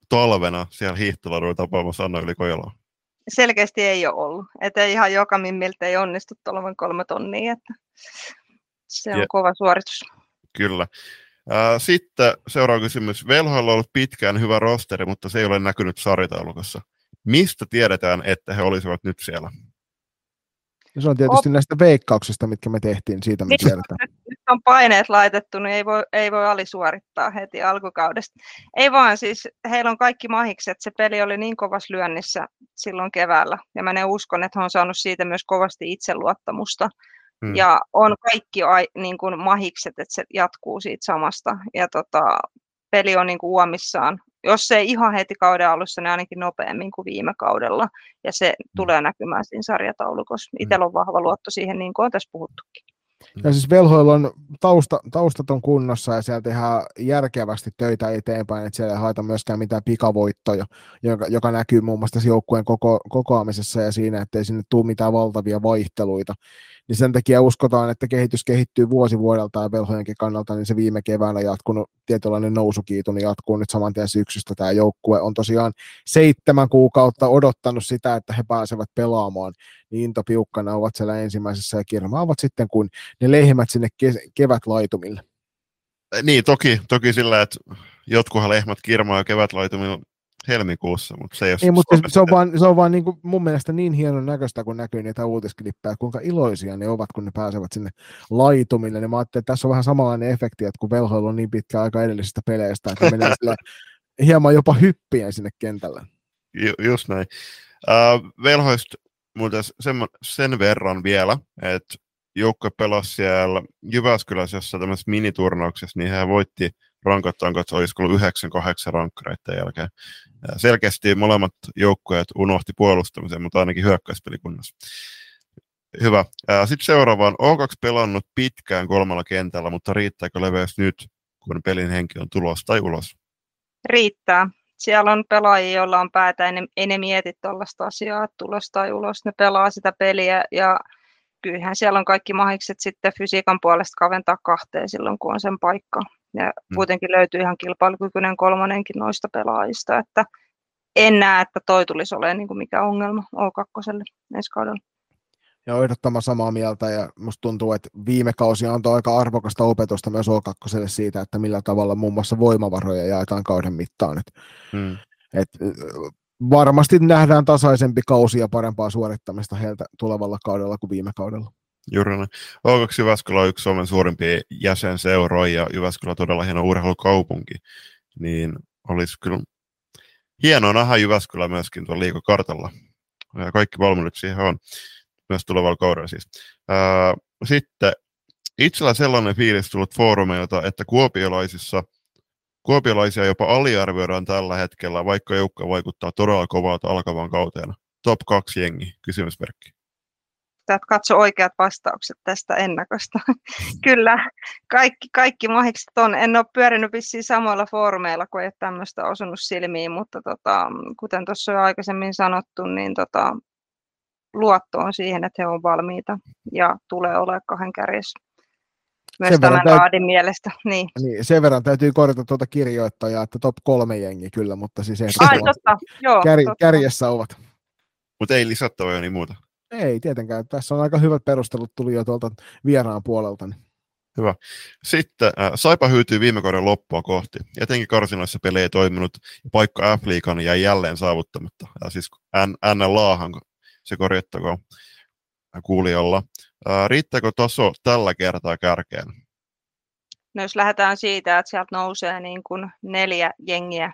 talvena siellä hiihtoladuilla tapaamassa Anna yli Kojolaa. Selkeästi ei ole ollut. Että ihan joka mimmiltä ei onnistu tuolla kolme tonnia. Että se on ja, kova suoritus. Kyllä. Sitten seuraava kysymys. Velhoilla on ollut pitkään hyvä rosteri, mutta se ei ole näkynyt sarjataulukossa. Mistä tiedetään, että he olisivat nyt siellä? Se on tietysti Op. näistä veikkauksista, mitkä me tehtiin, siitä me nyt, tiedetään. Nyt on paineet laitettu, niin ei voi, ei voi alisuorittaa heti alkukaudesta. Ei vaan, siis heillä on kaikki mahikset. Se peli oli niin kovassa lyönnissä silloin keväällä. Ja mä ne uskon, että he on saanut siitä myös kovasti itseluottamusta. Hmm. Ja on kaikki niin kuin mahikset, että se jatkuu siitä samasta. Ja tota, peli on niin kuin uomissaan jos se ei ihan heti kauden alussa, niin ainakin nopeammin kuin viime kaudella. Ja se mm. tulee näkymään siinä sarjataulukossa. Mm. Itsellä on vahva luotto siihen, niin kuin on tässä puhuttukin. Ja siis velhoilla on tausta, taustat on kunnossa ja siellä tehdään järkevästi töitä eteenpäin, että siellä ei haeta myöskään mitään pikavoittoja, joka, joka näkyy muun muassa joukkueen koko, kokoamisessa ja siinä, että ei sinne tule mitään valtavia vaihteluita niin sen takia uskotaan, että kehitys kehittyy vuosi vuodelta ja velhojenkin kannalta, niin se viime keväänä jatkunut tietynlainen nousukiitu, niin jatkuu nyt saman tien syksystä. Tämä joukkue on tosiaan seitsemän kuukautta odottanut sitä, että he pääsevät pelaamaan, niin into piukkana ovat siellä ensimmäisessä ja kirmaavat sitten, kun ne lehmät sinne ke- kevätlaitumille. Niin, toki, toki sillä, että jotkuhan lehmät kirmaa kevätlaitumilla helmikuussa, mutta se ei ole niin, mutta se, on vaan, se on vaan niin kuin mun mielestä niin hienon näköistä, kun näkyy niitä uutisklippejä, kuinka iloisia ne ovat, kun ne pääsevät sinne laitumille. Niin mä ajattelin, että tässä on vähän samanlainen efekti, että kun velhoilla on niin pitkä aika edellisistä peleistä, että menee sillä hieman jopa hyppien sinne kentälle. Ju, just näin. Uh, velhoista muuten sen, sen verran vielä, että joukkue pelasi siellä Jyväskylässä jossa tämmöisessä miniturnauksessa, niin hän voitti rankattaan, että olisiko ollut 9-8 rankkareiden jälkeen. Selkeästi molemmat joukkueet unohti puolustamisen, mutta ainakin hyökkäyspelikunnossa. Hyvä. Sitten seuraavaan. O2 pelannut pitkään kolmella kentällä, mutta riittääkö leveys nyt, kun pelin henki on tulos tai ulos? Riittää. Siellä on pelaajia, joilla on päätä, ei ne mieti tuollaista asiaa, että tulos tai ulos. Ne pelaa sitä peliä ja kyllähän siellä on kaikki mahikset sitten fysiikan puolesta kaventaa kahteen silloin, kun on sen paikka. Ja mm. kuitenkin löytyy ihan kilpailukykyinen kolmonenkin noista pelaajista, että en näe, että toi tulisi olemaan niin kuin mikä ongelma O2 ensi kaudella. Ja ehdottoman samaa mieltä ja musta tuntuu, että viime kausi antoi aika arvokasta opetusta myös O2 siitä, että millä tavalla muun muassa voimavaroja jaetaan kauden mittaan. Et, mm. et, varmasti nähdään tasaisempi kausi ja parempaa suorittamista heiltä tulevalla kaudella kuin viime kaudella. Näin. O2 Jyväskylä on yksi Suomen suurimpia jäsenseuroja ja Jyväskylä on todella hieno urheilukaupunki. Niin olisi kyllä hienoa nähdä Jyväskylä myöskin tuolla liikokartalla. Ja kaikki valmiudet siihen on, myös tulevalla kaudella siis. Ää, sitten itsellä sellainen fiilis tullut foorumeilta, että kuopiolaisissa, kuopiolaisia jopa aliarvioidaan tällä hetkellä, vaikka joukko vaikuttaa todella kovalta alkavan kauteen. Top 2 jengi, kysymysmerkki että katso oikeat vastaukset tästä ennakosta. Kyllä, kaikki, kaikki mahikset on. En ole pyörinyt vissiin samoilla foorumeilla, kun ei ole tämmöistä osunut silmiin, mutta tota, kuten tuossa jo aikaisemmin sanottu, niin tota, luotto on siihen, että he ovat valmiita ja tulee olemaan kahden kärjessä. Myös sen tämän täytyy, raadin mielestä. Niin. Niin, sen verran täytyy korjata tuota kirjoittajaa, että top kolme jengi kyllä, mutta siis Ai, totta. Joo, kär, totta. kärjessä ovat. Mutta ei lisättävää niin muuta. Ei tietenkään. Tässä on aika hyvät perustelut tuli jo tuolta vieraan puolelta. Hyvä. Sitten äh, Saipa hyytyi viime kauden loppua kohti. Etenkin karsinoissa peli ei toiminut. Paikka F-liigan jäi jälleen saavuttamatta. Ja siis NLAhan se korjattakoon kuulijalla. Äh, riittääkö taso tällä kertaa kärkeen? No jos lähdetään siitä, että sieltä nousee niin kuin neljä jengiä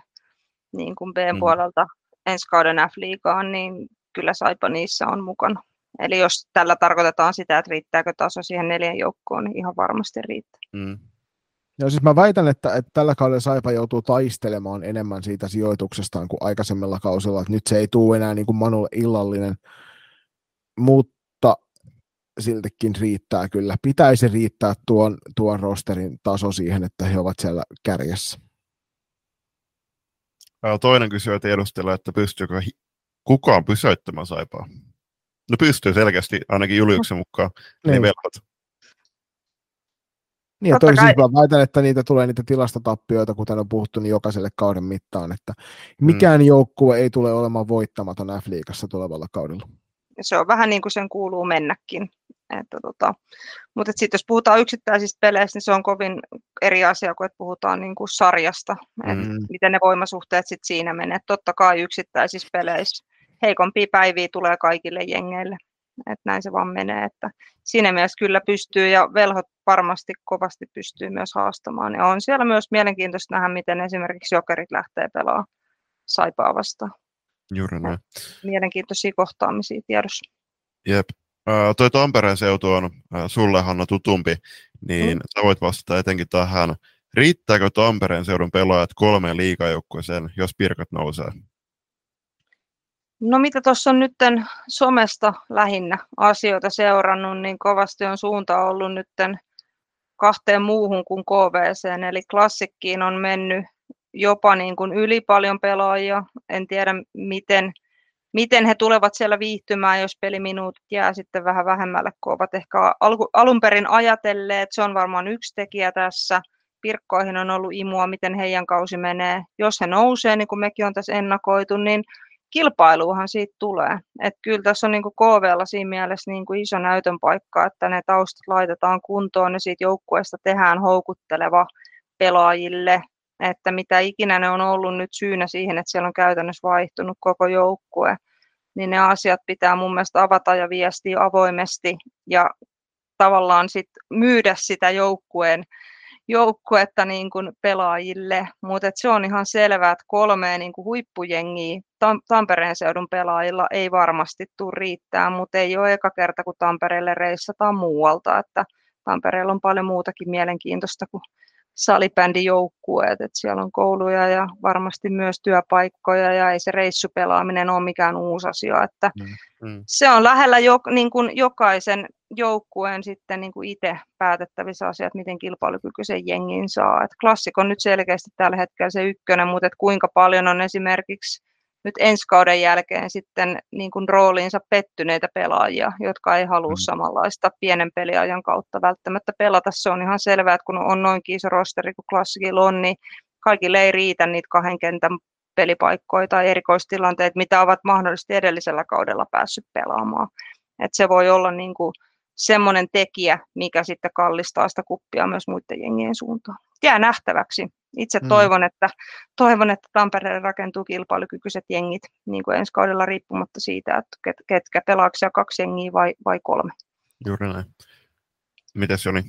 niin kuin B-puolelta mm. ensi kauden F-liigaan, niin kyllä Saipa niissä on mukana. Eli jos tällä tarkoitetaan sitä, että riittääkö taso siihen neljän joukkoon, niin ihan varmasti riittää. Mm. Ja siis mä väitän, että, että tällä kaudella Saipa joutuu taistelemaan enemmän siitä sijoituksestaan kuin aikaisemmilla kausilla. Että nyt se ei tule enää niin kuin Manulle illallinen, mutta siltikin riittää kyllä. Pitäisi riittää tuon, tuon rosterin taso siihen, että he ovat siellä kärjessä. Toinen kysyjä tiedustella, että pystyykö kukaan pysäyttämään Saipaa. No pystyy selkeästi, ainakin Juliuksen mukaan, niin. ne velhot. Niin, ja toisin kai... väitän, että niitä tulee niitä tilastotappioita, kuten on puhuttu, niin jokaiselle kauden mittaan, että mikään mm. joukkue ei tule olemaan voittamaton F-liigassa tulevalla kaudella. Se on vähän niin kuin sen kuuluu mennäkin. Että tota, mutta sitten jos puhutaan yksittäisistä peleistä, niin se on kovin eri asia kuin että puhutaan niin kuin sarjasta, mm. että miten ne voimasuhteet sit siinä menee. Totta kai yksittäisissä peleissä heikompia päiviä tulee kaikille jengeille. Että näin se vaan menee. Että siinä mielessä kyllä pystyy ja velhot varmasti kovasti pystyy myös haastamaan. Ja on siellä myös mielenkiintoista nähdä, miten esimerkiksi jokerit lähtee pelaamaan saipaa vastaan. Juuri näin. Mielenkiintoisia kohtaamisia tiedossa. Jep. Uh, toi Tampereen seutu on uh, sulle, Hanna, tutumpi, niin mm. sä voit vastata etenkin tähän. Riittääkö Tampereen seudun pelaajat kolmeen liikajoukkueeseen, jos pirkat nousee? No mitä tuossa on nyt somesta lähinnä asioita seurannut, niin kovasti on suunta ollut nyt kahteen muuhun kuin KVC, eli klassikkiin on mennyt jopa niin kuin yli paljon pelaajia. En tiedä, miten, miten he tulevat siellä viihtymään, jos peliminuutit jää sitten vähän vähemmälle, kun ovat ehkä alun perin ajatelleet. Se on varmaan yksi tekijä tässä. Pirkkoihin on ollut imua, miten heidän kausi menee. Jos he nousee, niin kuin mekin on tässä ennakoitu, niin kilpailuuhan siitä tulee. Et kyllä tässä on niin KVlla siinä mielessä niin iso näytön paikka, että ne taustat laitetaan kuntoon ja siitä joukkueesta tehdään houkutteleva pelaajille, että mitä ikinä ne on ollut nyt syynä siihen, että siellä on käytännössä vaihtunut koko joukkue, niin ne asiat pitää mun mielestä avata ja viestiä avoimesti ja tavallaan sit myydä sitä joukkueen joukkuetta niin kuin pelaajille, mutta se on ihan selvää, että kolme niin kuin huippujengiä Tam- Tampereen seudun pelaajilla ei varmasti tule riittää, mutta ei ole eka kerta, kun Tampereelle reissataan muualta, että Tampereella on paljon muutakin mielenkiintoista kuin salibändijoukkueet, että siellä on kouluja ja varmasti myös työpaikkoja ja ei se reissupelaaminen ole mikään uusi asia, että mm, mm. se on lähellä jo, niin kuin jokaisen joukkueen sitten niin kuin itse päätettävissä asiat, miten kilpailukykyisen jengin saa. Et klassik on nyt selkeästi tällä hetkellä se ykkönen, mutta et kuinka paljon on esimerkiksi nyt ensi kauden jälkeen sitten niin kuin rooliinsa pettyneitä pelaajia, jotka ei halua mm. samanlaista pienen peliajan kautta välttämättä pelata. Se on ihan selvää, että kun on noin iso rosteri kuin klassikilla on, niin kaikille ei riitä niitä kahden kentän pelipaikkoja tai erikoistilanteet, mitä ovat mahdollisesti edellisellä kaudella päässyt pelaamaan. Et se voi olla niin kuin semmoinen tekijä, mikä sitten kallistaa sitä kuppia myös muiden jengien suuntaan. Jää nähtäväksi. Itse mm. toivon, että, toivon, että Tampereelle rakentuu kilpailukykyiset jengit niin kuin ensi kaudella riippumatta siitä, että ket, ketkä pelaaksi kaksi jengiä vai, vai kolme. Juuri näin. Mites Joni?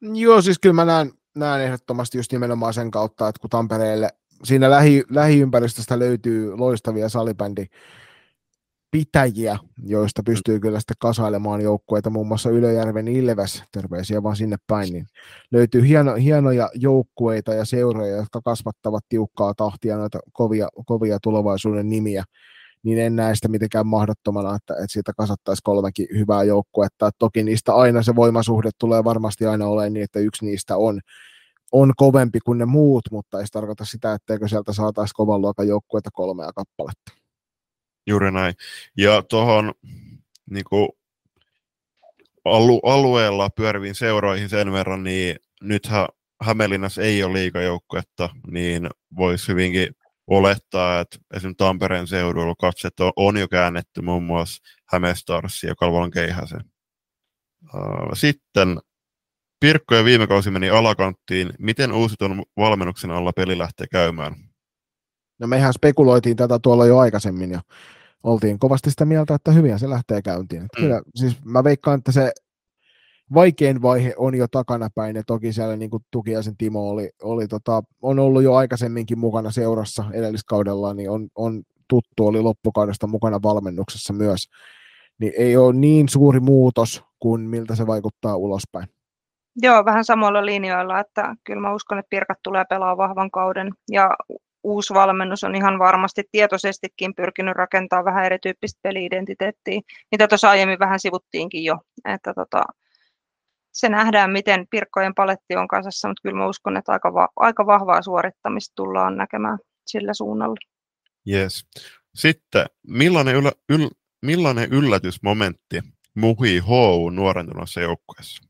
Joo, siis kyllä mä näen, näen ehdottomasti just nimenomaan sen kautta, että kun Tampereelle siinä lähi, lähiympäristöstä löytyy loistavia salibändi pitäjiä, joista pystyy kyllä sitten kasailemaan joukkueita, muun muassa Ylöjärven Ilves, terveisiä vaan sinne päin, niin löytyy hieno, hienoja joukkueita ja seuroja, jotka kasvattavat tiukkaa tahtia noita kovia, kovia tulevaisuuden nimiä, niin en näe sitä mitenkään mahdottomana, että, että siitä kasattaisi kolmekin hyvää joukkuetta. Toki niistä aina se voimasuhde tulee varmasti aina olemaan niin, että yksi niistä on, on kovempi kuin ne muut, mutta ei se tarkoita sitä, etteikö sieltä saataisiin kovan luokan joukkuetta kolmea kappaletta. Juuri näin. Ja tuohon niin alu, alueella pyöriviin seuroihin sen verran, niin nythän Hämeenlinnassa ei ole liikajoukkuetta, niin voisi hyvinkin olettaa, että esimerkiksi Tampereen seudulla katset on jo käännetty muun muassa Hämeestarsi ja Kalvolan keihäsen. Sitten Pirkko ja viime kausi meni alakanttiin. Miten uusitun valmennuksen alla peli lähtee käymään? No mehän spekuloitiin tätä tuolla jo aikaisemmin ja oltiin kovasti sitä mieltä, että hyvin se lähtee käyntiin. Mm. Kyllä, siis mä veikkaan, että se vaikein vaihe on jo takanapäin, ja toki siellä niin kuin Tukiaisen Timo oli, oli tota, on ollut jo aikaisemminkin mukana seurassa edelliskaudella, niin on, on tuttu, oli loppukaudesta mukana valmennuksessa myös, niin ei ole niin suuri muutos kuin miltä se vaikuttaa ulospäin. Joo, vähän samoilla linjoilla, että kyllä mä uskon, että Pirkat tulee pelaa vahvan kauden ja uusi valmennus on ihan varmasti tietoisestikin pyrkinyt rakentamaan vähän erityyppistä peliidentiteettiä, mitä tuossa aiemmin vähän sivuttiinkin jo, että tota, se nähdään, miten Pirkkojen paletti on kasassa, mutta kyllä mä uskon, että aika, va- aika vahvaa suorittamista tullaan näkemään sillä suunnalla. Yes. Sitten, millainen, yllä, yl, millainen yllätysmomentti muhii HU nuorentuneessa joukkueessa?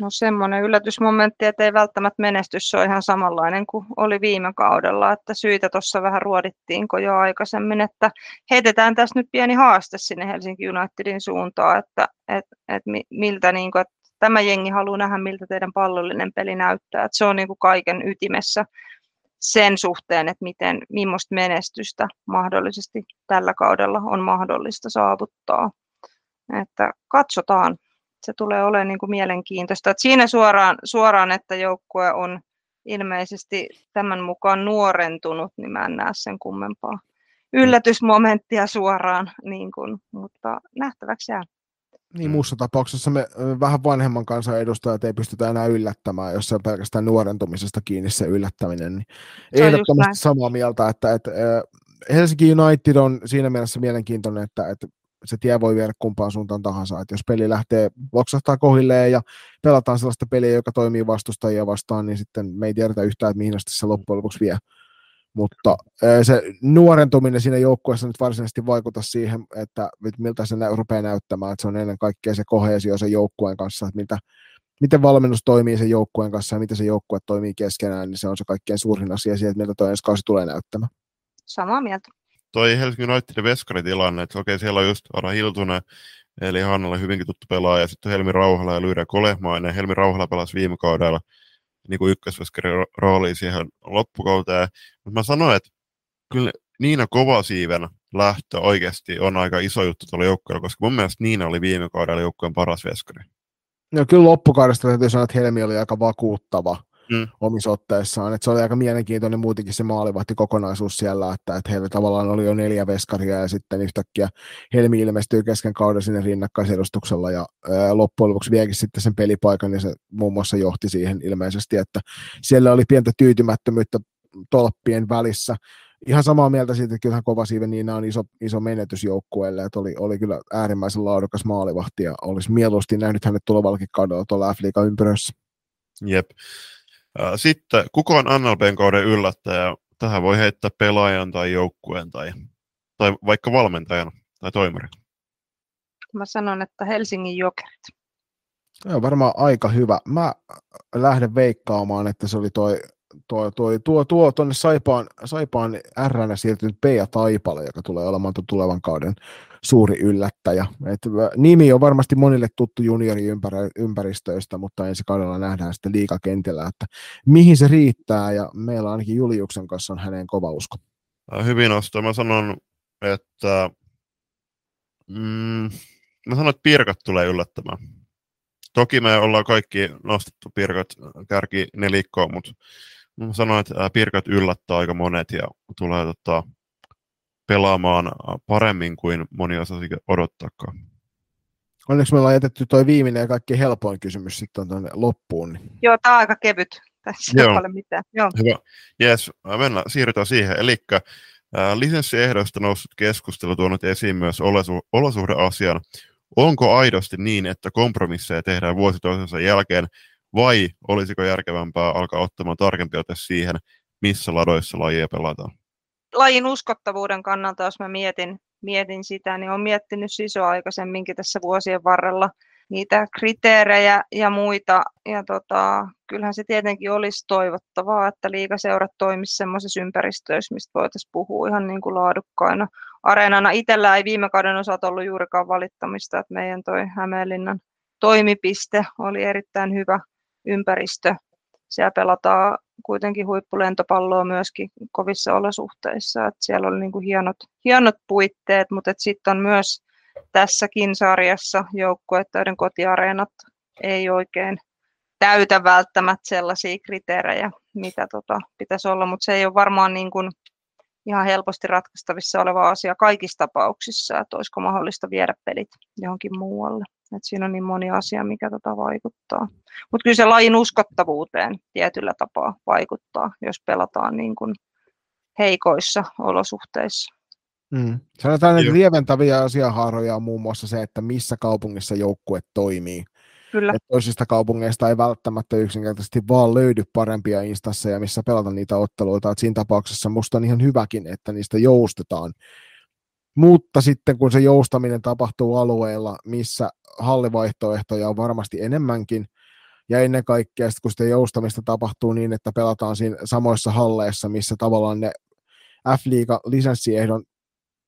No semmoinen yllätysmomentti, että ei välttämättä menestys ole ihan samanlainen kuin oli viime kaudella, että syitä tuossa vähän ruodittiinko jo aikaisemmin, että heitetään tässä nyt pieni haaste sinne Helsinki Unitedin suuntaan, että et, et miltä niin kuin, että tämä jengi haluaa nähdä, miltä teidän pallollinen peli näyttää, että se on niin kuin kaiken ytimessä sen suhteen, että miten, millaista menestystä mahdollisesti tällä kaudella on mahdollista saavuttaa. Että katsotaan, se tulee olemaan niin kuin mielenkiintoista. Että siinä suoraan, suoraan, että joukkue on ilmeisesti tämän mukaan nuorentunut, niin mä en näe sen kummempaa yllätysmomenttia suoraan, niin kuin, mutta nähtäväksi jää. Niin muussa tapauksessa me vähän vanhemman kansan edustajat ei pystytä enää yllättämään, jos se on pelkästään nuorentumisesta kiinni se yllättäminen. Niin se ehdottomasti samaa mieltä, että, että Helsinki United on siinä mielessä mielenkiintoinen, että, että se tie voi viedä kumpaan suuntaan tahansa. Että jos peli lähtee loksahtaa kohilleen ja pelataan sellaista peliä, joka toimii vastustajia vastaan, niin sitten me ei tiedetä yhtään, että mihin asti se loppujen lopuksi vie. Mutta se nuorentuminen siinä joukkueessa nyt varsinaisesti vaikuta siihen, että miltä se rupeaa näyttämään, että se on ennen kaikkea se kohesio sen joukkueen kanssa, että mitä, miten valmennus toimii sen joukkueen kanssa ja miten se joukkue toimii keskenään, niin se on se kaikkein suurin asia siitä, että miltä ensi kausi tulee näyttämään. Samaa mieltä toi Helsingin Unitedin veskaritilanne, että okei, siellä on just Ara Hiltunen, eli Hannalle hyvinkin tuttu pelaaja, ja sitten Helmi Rauhala ja Lyyrä Kolehmainen. Helmi Rauhala pelasi viime kaudella niin kuin ykkösveskarin rooli siihen loppukauteen. Mutta mä sanoin, että kyllä Niina Kovasiiven lähtö oikeasti on aika iso juttu tuolla joukkueella, koska mun mielestä Niina oli viime kaudella joukkueen paras veskari. No kyllä loppukaudesta täytyy sanoa, että Helmi oli aika vakuuttava mm. omissa otteissaan. Et se oli aika mielenkiintoinen muutenkin se maalivahti kokonaisuus siellä, että, että heillä tavallaan oli jo neljä veskaria ja sitten yhtäkkiä Helmi ilmestyy kesken kauden sinne rinnakkaisedustuksella ja ää, loppujen lopuksi viekin sitten sen pelipaikan ja se muun muassa johti siihen ilmeisesti, että siellä oli pientä tyytymättömyyttä tolppien välissä. Ihan samaa mieltä siitä, että kyllähän Kovasiiven niin on iso, iso menetys joukkueelle, että oli, oli kyllä äärimmäisen laadukas maalivahti ja olisi mieluusti nähnyt hänet tulevallakin kaudella tuolla F-liigan ympyrössä. Jep. Sitten, kuka on NLPn kauden yllättäjä? Tähän voi heittää pelaajan tai joukkueen tai, tai vaikka valmentajan tai toimarin. Mä sanon, että Helsingin jokerit. Se on varmaan aika hyvä. Mä lähden veikkaamaan, että se oli toi tuo, tuo, tuo, tuo tuonne Saipaan, Saipaan R siirtynyt Pia Taipale, joka tulee olemaan tuon tulevan kauden suuri yllättäjä. Et nimi on varmasti monille tuttu junioriympäristöistä, mutta ensi kaudella nähdään sitten liikakentällä, että mihin se riittää, ja meillä ainakin Juliuksen kanssa on häneen kova usko. Hyvin nosto. Mä sanon, että mm, mä sanon, että Pirkat tulee yllättämään. Toki me ollaan kaikki nostettu Pirkat kärki nelikkoon, mutta mä sanon, että Pirkat yllättää aika monet ja tulee tota, pelaamaan paremmin kuin moni osasi odottaakaan. Onneksi me ollaan jätetty toi viimeinen ja kaikki helpoin kysymys sitten tuonne loppuun. Niin. Joo, tämä on aika kevyt. Tässä ei ole mitään. Joo. Hyvä. Yes, mennään, siirrytään siihen. Eli lisenssiehdoista noussut keskustelu tuonut esiin myös olosu- olosuhdeasian. Onko aidosti niin, että kompromisseja tehdään vuosi toisensa jälkeen, vai olisiko järkevämpää alkaa ottamaan tarkempi ote siihen, missä ladoissa lajia pelataan? Lajin uskottavuuden kannalta, jos mä mietin, mietin sitä, niin olen miettinyt siis aikaisemminkin tässä vuosien varrella niitä kriteerejä ja muita. Ja tota, kyllähän se tietenkin olisi toivottavaa, että liikaseurat toimisi sellaisessa ympäristössä, mistä voitaisiin puhua ihan niin kuin laadukkaina areenana. Itsellä ei viime kauden osalta ollut juurikaan valittamista, että meidän toi Hämeenlinnan toimipiste oli erittäin hyvä ympäristö. Siellä pelataan kuitenkin huippulentopalloa myöskin kovissa olosuhteissa. Että siellä oli niin kuin hienot, hienot puitteet, mutta sitten on myös tässäkin sarjassa joukkueet, joiden kotiareenat ei oikein täytä välttämättä sellaisia kriteerejä, mitä tota, pitäisi olla, mutta se ei ole varmaan niin kuin ihan helposti ratkaistavissa oleva asia kaikissa tapauksissa, että olisiko mahdollista viedä pelit johonkin muualle. Et siinä on niin moni asia, mikä tota vaikuttaa. Mutta kyllä se lajin uskottavuuteen tietyllä tapaa vaikuttaa, jos pelataan niin kuin heikoissa olosuhteissa. Mm. Sanotaan, että lieventäviä asiahaaroja on muun muassa se, että missä kaupungissa joukkue toimii. Kyllä. Että toisista kaupungeista ei välttämättä yksinkertaisesti vaan löydy parempia instansseja, missä pelata niitä otteluita. Että siinä tapauksessa musta on ihan hyväkin, että niistä joustetaan. Mutta sitten kun se joustaminen tapahtuu alueilla, missä hallivaihtoehtoja on varmasti enemmänkin, ja ennen kaikkea sitten kun sitä joustamista tapahtuu niin, että pelataan siinä samoissa halleissa, missä tavallaan ne F-liiga lisenssiehdon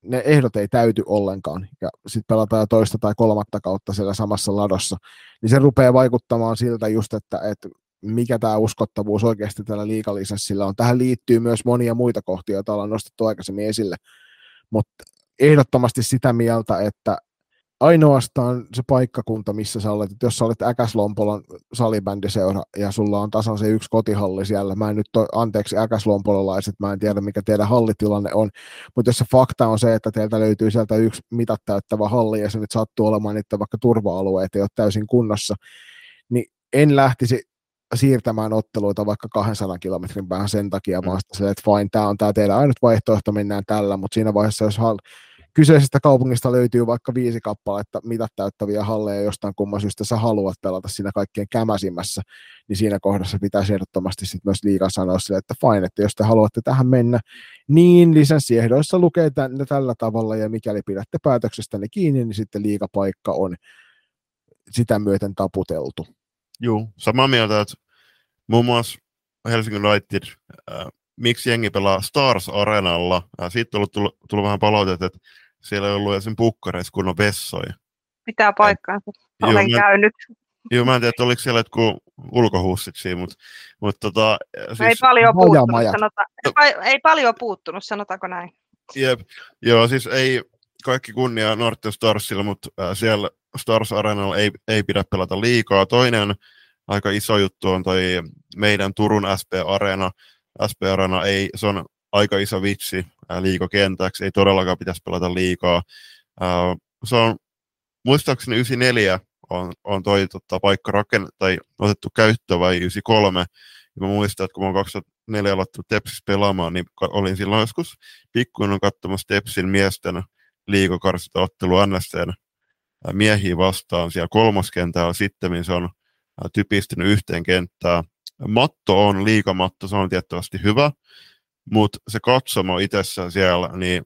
ne ehdot ei täyty ollenkaan, ja sitten pelataan toista tai kolmatta kautta siellä samassa ladossa, niin se rupeaa vaikuttamaan siltä just, että, että mikä tämä uskottavuus oikeasti tällä liikalisenssillä on. Tähän liittyy myös monia muita kohtia, joita ollaan nostettu aikaisemmin esille, mutta ehdottomasti sitä mieltä, että ainoastaan se paikkakunta, missä sä olet, että jos sä olet Äkäslompolon salibändiseura ja sulla on tasan se yksi kotihalli siellä, mä en nyt toi, anteeksi Äkäslompololaiset, mä en tiedä mikä teidän hallitilanne on, mutta jos se fakta on se, että teiltä löytyy sieltä yksi mitat täyttävä halli ja se nyt sattuu olemaan niitä vaikka turva-alueet ei ole täysin kunnossa, niin en lähtisi siirtämään otteluita vaikka 200 kilometrin päähän sen takia, mm. vaan sitä, että fine, tämä on tämä teidän ainut vaihtoehto, mennään tällä, mutta siinä vaiheessa, jos kyseisestä kaupungista löytyy vaikka viisi kappaletta mitat täyttäviä halleja jostain kumman syystä sä haluat pelata siinä kaikkein kämäsimmässä, niin siinä kohdassa pitäisi ehdottomasti sit myös liikaa sanoa sille, että fine, että jos te haluatte tähän mennä, niin lisenssiehdoissa lukee tänne tällä tavalla, ja mikäli pidätte päätöksestäne kiinni, niin sitten liikapaikka on sitä myöten taputeltu. Joo, samaa mieltä, että muun muassa Helsingin United, äh, miksi jengi pelaa Stars Arenalla, äh, siitä on tullut, tullut vähän palautetta, että siellä ei ollut esim. pukkareissa kunnon vessoja. Pitää paikkaansa. Olen joo, käynyt. Joo, mä en tiedä, että oliko siellä jotkut ulkohuussit siinä, mutta, mutta tota, siis... ei, paljon puuttunut, sanota, ei, ei paljon puuttunut, sanotaanko näin. Jep, joo, siis ei kaikki kunnia Northern Starsilla, mutta äh, siellä Stars Arenalla ei, ei pidä pelata liikaa. Toinen aika iso juttu on toi meidän Turun SP Arena. SP Arena ei, se on aika iso vitsi liikokentäksi, ei todellakaan pitäisi pelata liikaa. Se on, muistaakseni 94 on, on toi tota, paikka raken, tai otettu käyttöön vai 93. Ja mä muistan, että kun mä oon 2004 alettu Tepsis pelaamaan, niin olin silloin joskus pikkuinen katsomassa Tepsin miesten liikokarsita ottelu NSCn miehiä vastaan. Siellä kolmoskentällä sitten se on typistynyt yhteen kenttään. Matto on liikamatto, se on tiettävästi hyvä, mutta se katsomo itsessä siellä, niin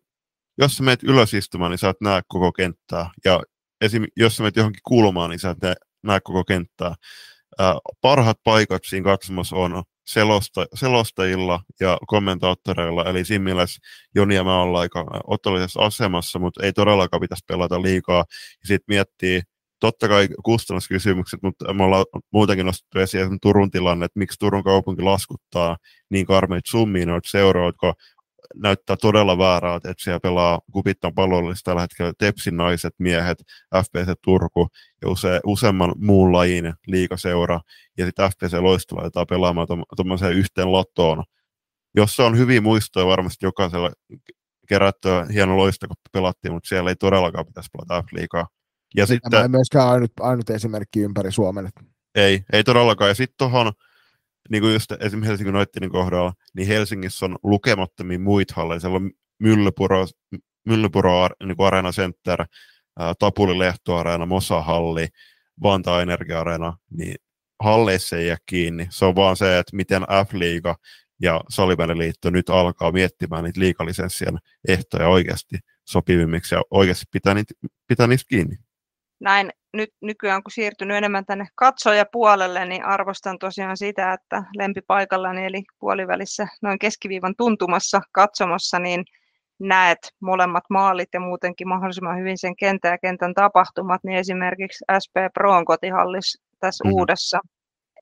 jos sä menet ylös istumaan, niin sä et näe koko kenttää. Ja esim. jos sä menet johonkin kulmaan, niin sä et näe koko kenttää. Ää, parhaat paikat siinä katsomossa on selosta, selostajilla ja kommentaattoreilla, eli siinä mielessä Joni ja mä ollaan aika otollisessa asemassa, mutta ei todellakaan pitäisi pelata liikaa. Ja sitten miettii, totta kai kustannuskysymykset, mutta me ollaan muutenkin nostettu esiin Turun tilanne, että miksi Turun kaupunki laskuttaa niin karmeita summia noita seuroja, jotka näyttää todella väärää, että siellä pelaa Kupittan pallollista tällä hetkellä Tepsin naiset, miehet, FPC Turku ja use, useamman muun lajin liikaseura, ja sitten FPC Loisto laitetaan pelaamaan tuommoiseen yhteen lottoon, jossa on hyviä muistoja varmasti jokaisella kerättyä hieno loista, kun pelattiin, mutta siellä ei todellakaan pitäisi pelata F-liigaa. Ja sitten, Tämä ei myöskään ainut, ainut esimerkki ympäri Suomen. Ei, ei todellakaan. Ja sitten tuohon, niin kuin just esimerkiksi Helsingin Noittinin kohdalla, niin Helsingissä on lukemattomia muita halleja. Siellä on Myllypuro, Myllypuro niin kuin Arena Center, Tapuli Lehto Areena, Mosa Halli, Vantaa Energia Areena, niin halleissa ei jää kiinni. Se on vaan se, että miten F-liiga ja Salibändiliitto nyt alkaa miettimään niitä liikalisenssien ehtoja oikeasti sopivimmiksi ja oikeasti pitää, niitä, pitää niistä kiinni. Näin nyt nykyään kun siirtynyt enemmän tänne katsojapuolelle, niin arvostan tosiaan sitä, että lempipaikallani eli puolivälissä noin keskiviivan tuntumassa katsomossa, niin näet molemmat maalit ja muutenkin mahdollisimman hyvin sen kentän ja kentän tapahtumat, niin esimerkiksi SP Proon kotihallis tässä mm-hmm. uudessa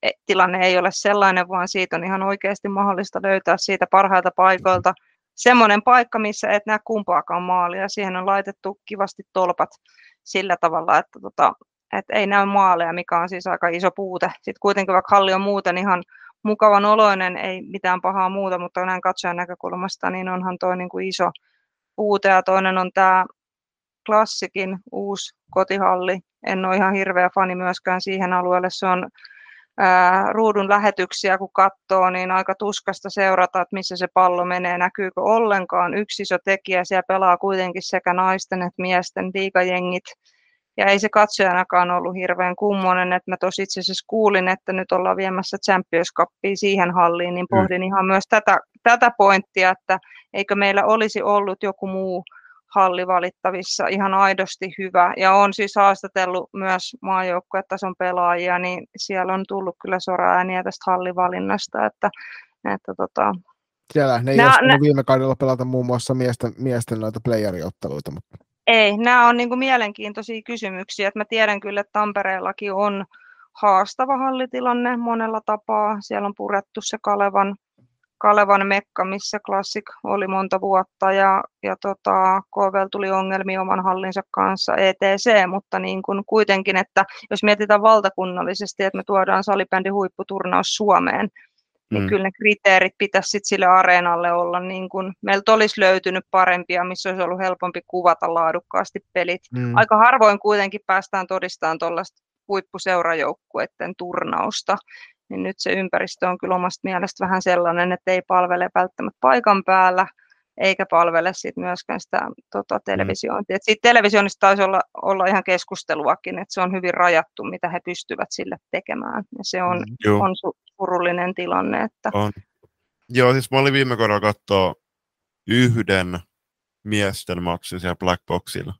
E, tilanne ei ole sellainen, vaan siitä on ihan oikeasti mahdollista löytää siitä parhailta paikoilta semmoinen paikka, missä et näe kumpaakaan maalia. Siihen on laitettu kivasti tolpat sillä tavalla, että tota, et ei näy maaleja, mikä on siis aika iso puute. Sitten kuitenkin vaikka halli on muuten ihan mukavan oloinen, ei mitään pahaa muuta, mutta näin katsojan näkökulmasta, niin onhan tuo niin kuin iso puute. Ja toinen on tämä klassikin uusi kotihalli. En ole ihan hirveä fani myöskään siihen alueelle. Se on ruudun lähetyksiä kun katsoo, niin aika tuskasta seurata, että missä se pallo menee, näkyykö ollenkaan. Yksi iso tekijä, siellä pelaa kuitenkin sekä naisten että miesten liigajengit. Ja ei se katsojanakaan ollut hirveän kummonen, että mä tosi itse asiassa kuulin, että nyt ollaan viemässä Champions Cupia siihen halliin, niin pohdin mm. ihan myös tätä, tätä pointtia, että eikö meillä olisi ollut joku muu halli valittavissa ihan aidosti hyvä. Ja on siis haastatellut myös maajoukkuetason pelaajia, niin siellä on tullut kyllä sora-ääniä tästä hallivalinnasta, että, että tota, siellä ne ei nää, nä- viime kaudella pelata muun muassa miesten, miesten noita playeriotteluita. Mutta... Ei, nämä on niin kuin mielenkiintoisia kysymyksiä. Että mä tiedän kyllä, että Tampereellakin on haastava hallitilanne monella tapaa. Siellä on purettu se Kalevan Kalevan Mekka, missä Classic oli monta vuotta ja, ja tota, KVL tuli ongelmia oman hallinsa kanssa ETC, mutta niin kuin kuitenkin, että jos mietitään valtakunnallisesti, että me tuodaan salibändi huipputurnaus Suomeen, niin mm. kyllä ne kriteerit pitäisi sit sille areenalle olla, niin kuin, meiltä olisi löytynyt parempia, missä olisi ollut helpompi kuvata laadukkaasti pelit. Mm. Aika harvoin kuitenkin päästään todistamaan tuollaista huippuseurajoukkueiden turnausta, niin nyt se ympäristö on kyllä omasta mielestä vähän sellainen, että ei palvele välttämättä paikan päällä, eikä palvele sit myöskään sitä tota, mm. televisiointia. Et siitä televisioinnista taisi olla, olla ihan keskusteluakin, että se on hyvin rajattu, mitä he pystyvät sille tekemään. Ja se on, mm, on surullinen tilanne. Että... On. Joo, siis mä olin viime kaudella katsoa yhden miesten matsin siellä Black Boxilla.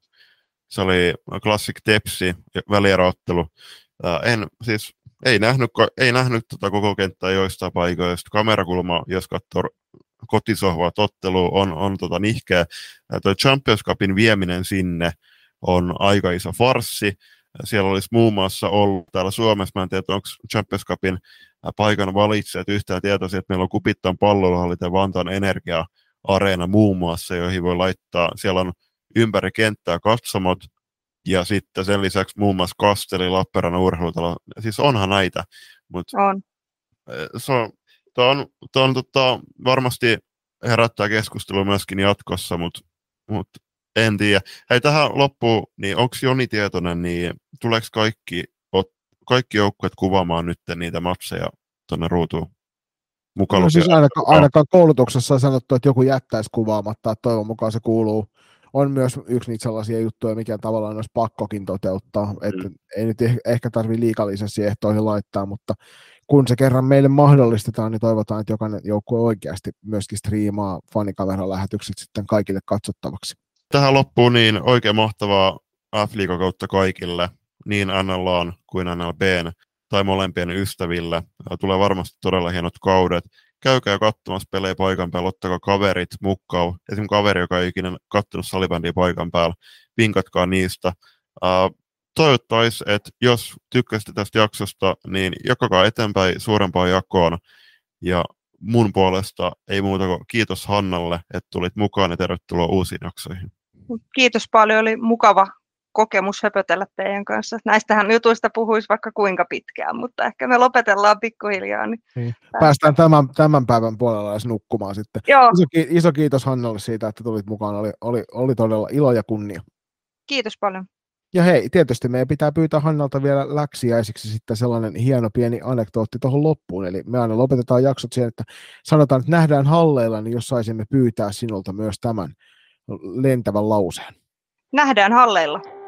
Se oli Classic Tepsi, välieroottelu. En, siis ei nähnyt, ei nähnyt tota koko kenttää joistain paikoista. Kamerakulma, jos katsoo kotisohvaa tottelu, on, on tota nihkeä. Tuo Champions Cupin vieminen sinne on aika iso farssi. Siellä olisi muun muassa ollut täällä Suomessa, mä en tiedä, onko Champions Cupin paikan valitseet yhtään tietoisia, että meillä on Kupittan pallohallit ja Vantaan energia-areena muun muassa, joihin voi laittaa, siellä on ympäri kenttää katsomot, ja sitten sen lisäksi muun muassa Kasteli, Lappeenrannan urheilutalo. Siis onhan näitä. Mut on. Se on, tuo on, tuo on tota, varmasti herättää keskustelua myöskin jatkossa, mutta mut en tiedä. Hei, tähän loppuun, niin onko Joni tietoinen, niin tuleeko kaikki, ot, kaikki joukkueet kuvaamaan nyt niitä matseja tuonne ruutuun? Mukaan no, siis ainakaan, ainakaan koulutuksessa on sanottu, että joku jättäisi kuvaamatta, että toivon mukaan se kuuluu on myös yksi niitä sellaisia juttuja, mikä tavallaan olisi pakkokin toteuttaa, että mm. ei nyt ehkä tarvitse liikallisesti ehtoihin laittaa, mutta kun se kerran meille mahdollistetaan, niin toivotaan, että jokainen joukkue oikeasti myöskin striimaa fanikaveran lähetykset sitten kaikille katsottavaksi. Tähän loppuun niin oikein mahtavaa f kautta kaikille, niin NLA kuin NLBn tai molempien ystäville. Tulee varmasti todella hienot kaudet käykää katsomassa pelejä paikan päällä, ottakaa kaverit mukaan. Esimerkiksi kaveri, joka ei ikinä katsonut salibändiä paikan päällä, vinkatkaa niistä. Uh, toivottaisi, että jos tykkäsitte tästä jaksosta, niin jakakaa eteenpäin suurempaan jakoon. Ja mun puolesta ei muuta kuin kiitos Hannalle, että tulit mukaan ja tervetuloa uusiin jaksoihin. Kiitos paljon, oli mukava kokemus höpötellä teidän kanssa. Näistähän jutuista puhuisi vaikka kuinka pitkään, mutta ehkä me lopetellaan pikkuhiljaa. Niin niin. Päästään tämän, tämän päivän puolella edes nukkumaan sitten. Joo. Iso, iso kiitos Hannalle siitä, että tulit mukaan. Oli, oli, oli todella ilo ja kunnia. Kiitos paljon. Ja hei, tietysti meidän pitää pyytää Hannalta vielä läksiäisiksi sitten sellainen hieno pieni anekdootti tuohon loppuun. Eli me aina lopetetaan jaksot siihen, että sanotaan, että nähdään halleilla, niin jos saisimme pyytää sinulta myös tämän lentävän lauseen. Nähdään halleilla.